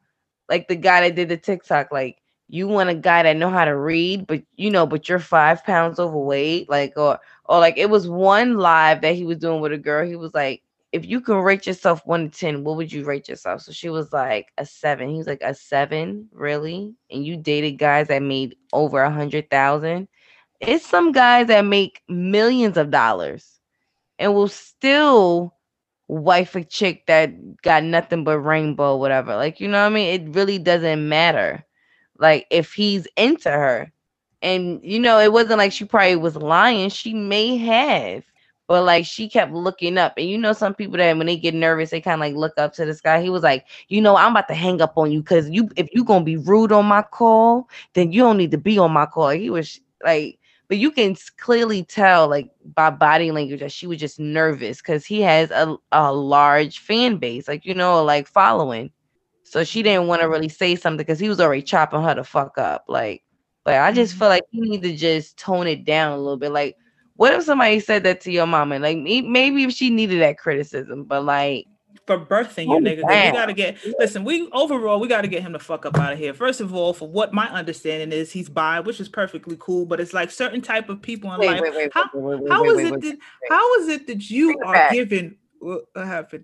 like the guy that did the tiktok like you want a guy that know how to read but you know but you're five pounds overweight like or or like it was one live that he was doing with a girl he was like if you can rate yourself one to ten, what would you rate yourself? So she was like a seven. He was like a seven, really? And you dated guys that made over a hundred thousand it's some guys that make millions of dollars and will still wife a chick that got nothing but rainbow, whatever. Like, you know what I mean? It really doesn't matter. Like, if he's into her. And, you know, it wasn't like she probably was lying. She may have, but like she kept looking up. And you know, some people that when they get nervous, they kind of like look up to this guy. He was like, you know, I'm about to hang up on you because you, if you gonna be rude on my call, then you don't need to be on my call. He was like, but you can clearly tell like by body language that she was just nervous because he has a, a large fan base like you know like following so she didn't want to really say something because he was already chopping her the fuck up like but i just mm-hmm. feel like you need to just tone it down a little bit like what if somebody said that to your mom and like maybe if she needed that criticism but like for birthing you, oh, nigga. We gotta get listen. We overall we gotta get him the fuck up out of here. First of all, for what my understanding is, he's bi, which is perfectly cool. But it's like certain type of people in wait, life. Wait, wait, how, how is it that how is it that you are given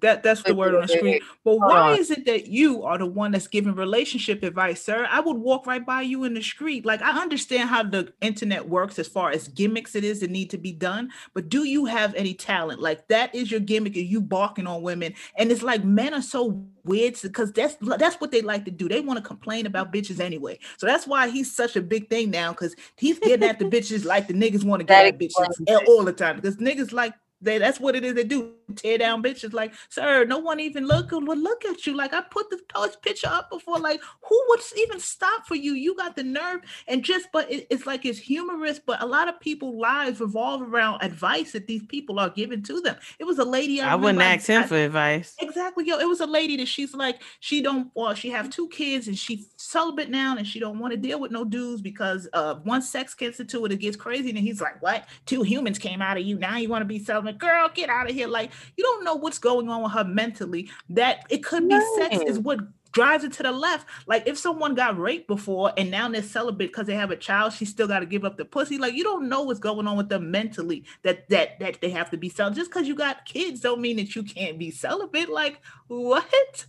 that that's the word on the screen. But why is it that you are the one that's giving relationship advice, sir? I would walk right by you in the street. Like I understand how the internet works as far as gimmicks it is that need to be done, but do you have any talent? Like that is your gimmick, is you barking on women. And it's like men are so weird because that's that's what they like to do. They want to complain about bitches anyway. So that's why he's such a big thing now because he's getting at the bitches like the niggas want to get at bitches all the time because niggas like they that's what it is they do. Tear down bitches. Like, sir, no one even look would look at you. Like I put the post picture up before. Like, who would even stop for you? You got the nerve and just but it, it's like it's humorous, but a lot of people lives revolve around advice that these people are giving to them. It was a lady I, I wouldn't ask him I, for advice. Exactly. Yo, it was a lady that she's like, she don't well, she have two kids and she celibate now and she don't want to deal with no dudes because uh once sex gets into it, it gets crazy. And he's like, What? Two humans came out of you. Now you want to be celibate girl, get out of here. Like, you don't know what's going on with her mentally. That it could be no. sex is what drives it to the left. Like if someone got raped before and now they're celibate because they have a child, she still got to give up the pussy. Like you don't know what's going on with them mentally. That that that they have to be celibate. Just because you got kids don't mean that you can't be celibate. Like what?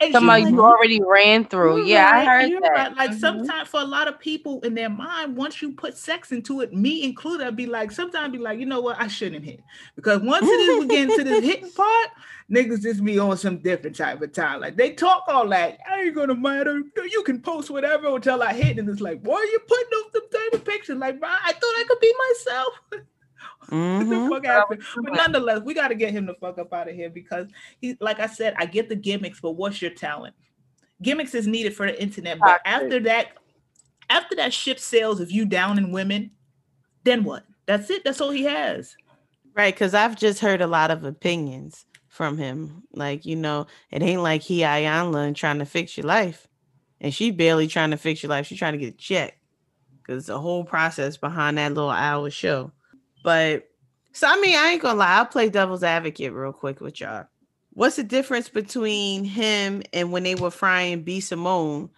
And Somebody like, you already ran through. Yeah, right, I heard that. Right. Like mm-hmm. sometimes for a lot of people in their mind, once you put sex into it, me included, I'd be like, sometimes be like, you know what, I shouldn't hit. Because once it is we get into this hitting part, niggas just be on some different type of time. Like they talk all that, I ain't gonna matter. You can post whatever until I hit. And it's like, boy, you putting up some type of pictures. Like, bro, I thought I could be myself. Mm-hmm. the fuck happened? But nonetheless, we got to get him the fuck up out of here because he, like I said, I get the gimmicks, but what's your talent? Gimmicks is needed for the internet, but after that, after that ship sails of you down in women, then what? That's it. That's all he has. Right, because I've just heard a lot of opinions from him. Like, you know, it ain't like he Iyanla and trying to fix your life. And she barely trying to fix your life. She's trying to get a check. Because the whole process behind that little hour show. But so I mean, I ain't gonna lie, I'll play devil's advocate real quick with y'all. What's the difference between him and when they were frying B Simone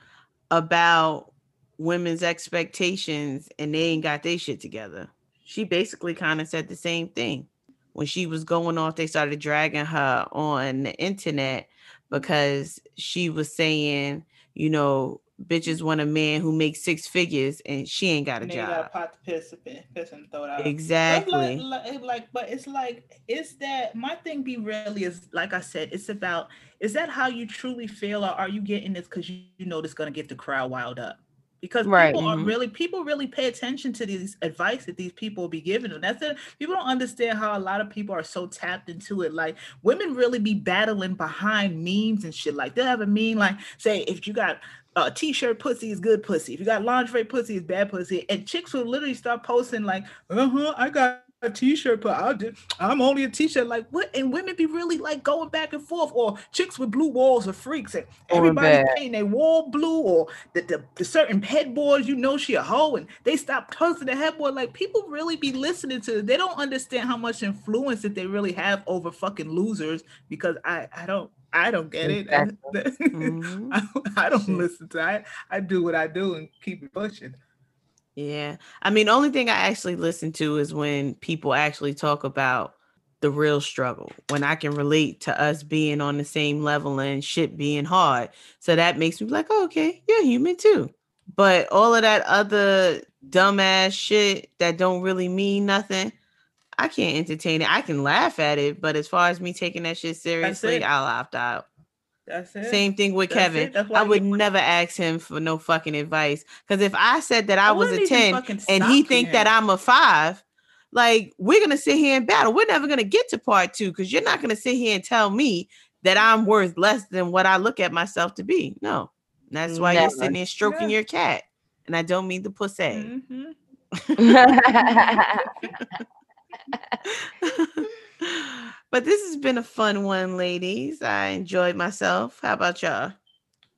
about women's expectations and they ain't got their shit together? She basically kind of said the same thing. When she was going off, they started dragging her on the internet because she was saying, you know, bitches want a man who makes six figures and she ain't got a job. got a pot to piss, piss and throw it out. Exactly. Like, like, but it's like, is that my thing be really is like I said, it's about is that how you truly feel, or are you getting this because you, you know this gonna get the crowd wild up? Because Right. people are Mhm. really people really pay attention to these advice that these people be giving them. That's it. People don't understand how a lot of people are so tapped into it. Like women really be battling behind memes and shit. Like they'll have a meme like say if you got a t-shirt pussy is good pussy. If you got lingerie pussy is bad pussy. And chicks will literally start posting like, uh-huh, I got a t-shirt, but I did I'm only a t-shirt. Like what? And women be really like going back and forth, or chicks with blue walls are freaks, and bad. painting their wall blue, or the, the, the certain headboards, you know she a hoe, and they stop posting the headboard. Like people really be listening to they don't understand how much influence that they really have over fucking losers because I I don't I don't get it. Mhm. I, I don't Shit. listen to I I do what I do and keep it pushing. Yeah. I mean, the only thing I actually listen to is when people actually talk about the real struggle, when I can relate to us being on the same level and shit being hard. So that makes me like, oh, okay, you're human too. But all of that other dumbass shit that don't really mean nothing, I can't entertain it. I can laugh at it, but as far as me taking that shit seriously. I'll opt out. That's it. Same thing with That's Kevin. it. That's why I I would get- never ask him for no fucking advice. Because if I said that I, was a 10 and he stop think that. I'm a five, like we're gonna sit here and battle. We're never gonna get to part two because you're not gonna sit here and tell me that I'm worth less than what I look at myself to be. No. That's why you're sitting there stroking Yeah. your cat. And I don't mean the pussy. Mhm. but this has been a fun one, ladies. I enjoyed myself. How about y'all?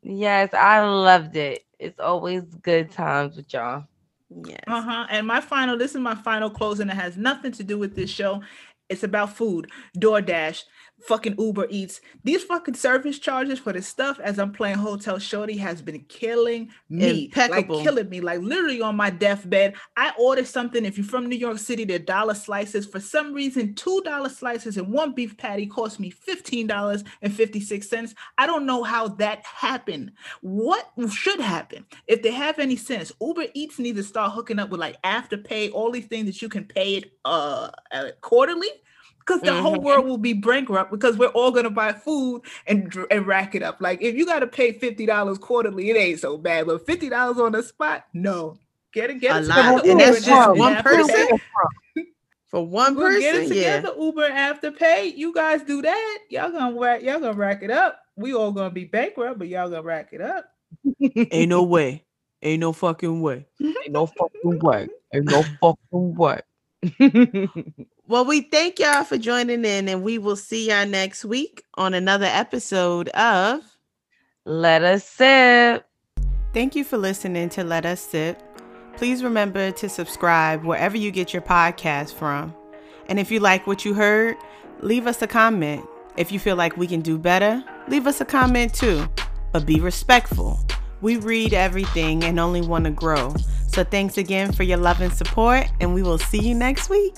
yes, I loved it. It's always good times with y'all. Yes. Uh-huh. And my final, this is my final closing. It has nothing to do with this show. It's about food, DoorDash, fucking Uber Eats. These fucking service charges for this stuff as I'm playing Hotel Shorty has been killing me. Impeccable. Like killing me. Like literally on my deathbed. I ordered something. If you're from New York City, they're dollar slices. For some reason, two dollar slices and one beef patty cost me $15.56. I don't know how that happened. What should happen? If they have any sense, Uber Eats needs to start hooking up with like Afterpay, all these things that you can pay it uh, uh quarterly. Because the whole Mhm. world will be bankrupt because we're all gonna buy food and and rack it up. Like if you gotta pay fifty dollars quarterly, it ain't so bad. But fifty dollars on the spot, no. Get it, get A it lot. And that's just and one person? For one We'll get person, it yeah. together. Uber Afterpay. You guys do that. Y'all gonna rack. Y'all gonna rack it up. We all gonna be bankrupt, but y'all gonna rack it up. Ain't no way. Ain't no fucking way. Ain't no fucking way. Ain't no fucking way. Well, we thank y'all for joining in, and we will see y'all next week on another episode of Let us sip. Thank you for listening to Let Us Sip. Please remember to subscribe wherever you get your podcast from. And if you like what you heard, leave us a comment. If you feel like we can do better, leave us a comment too. But be respectful. We read everything and only want to grow. So thanks again for your love and support, and we will see you next week.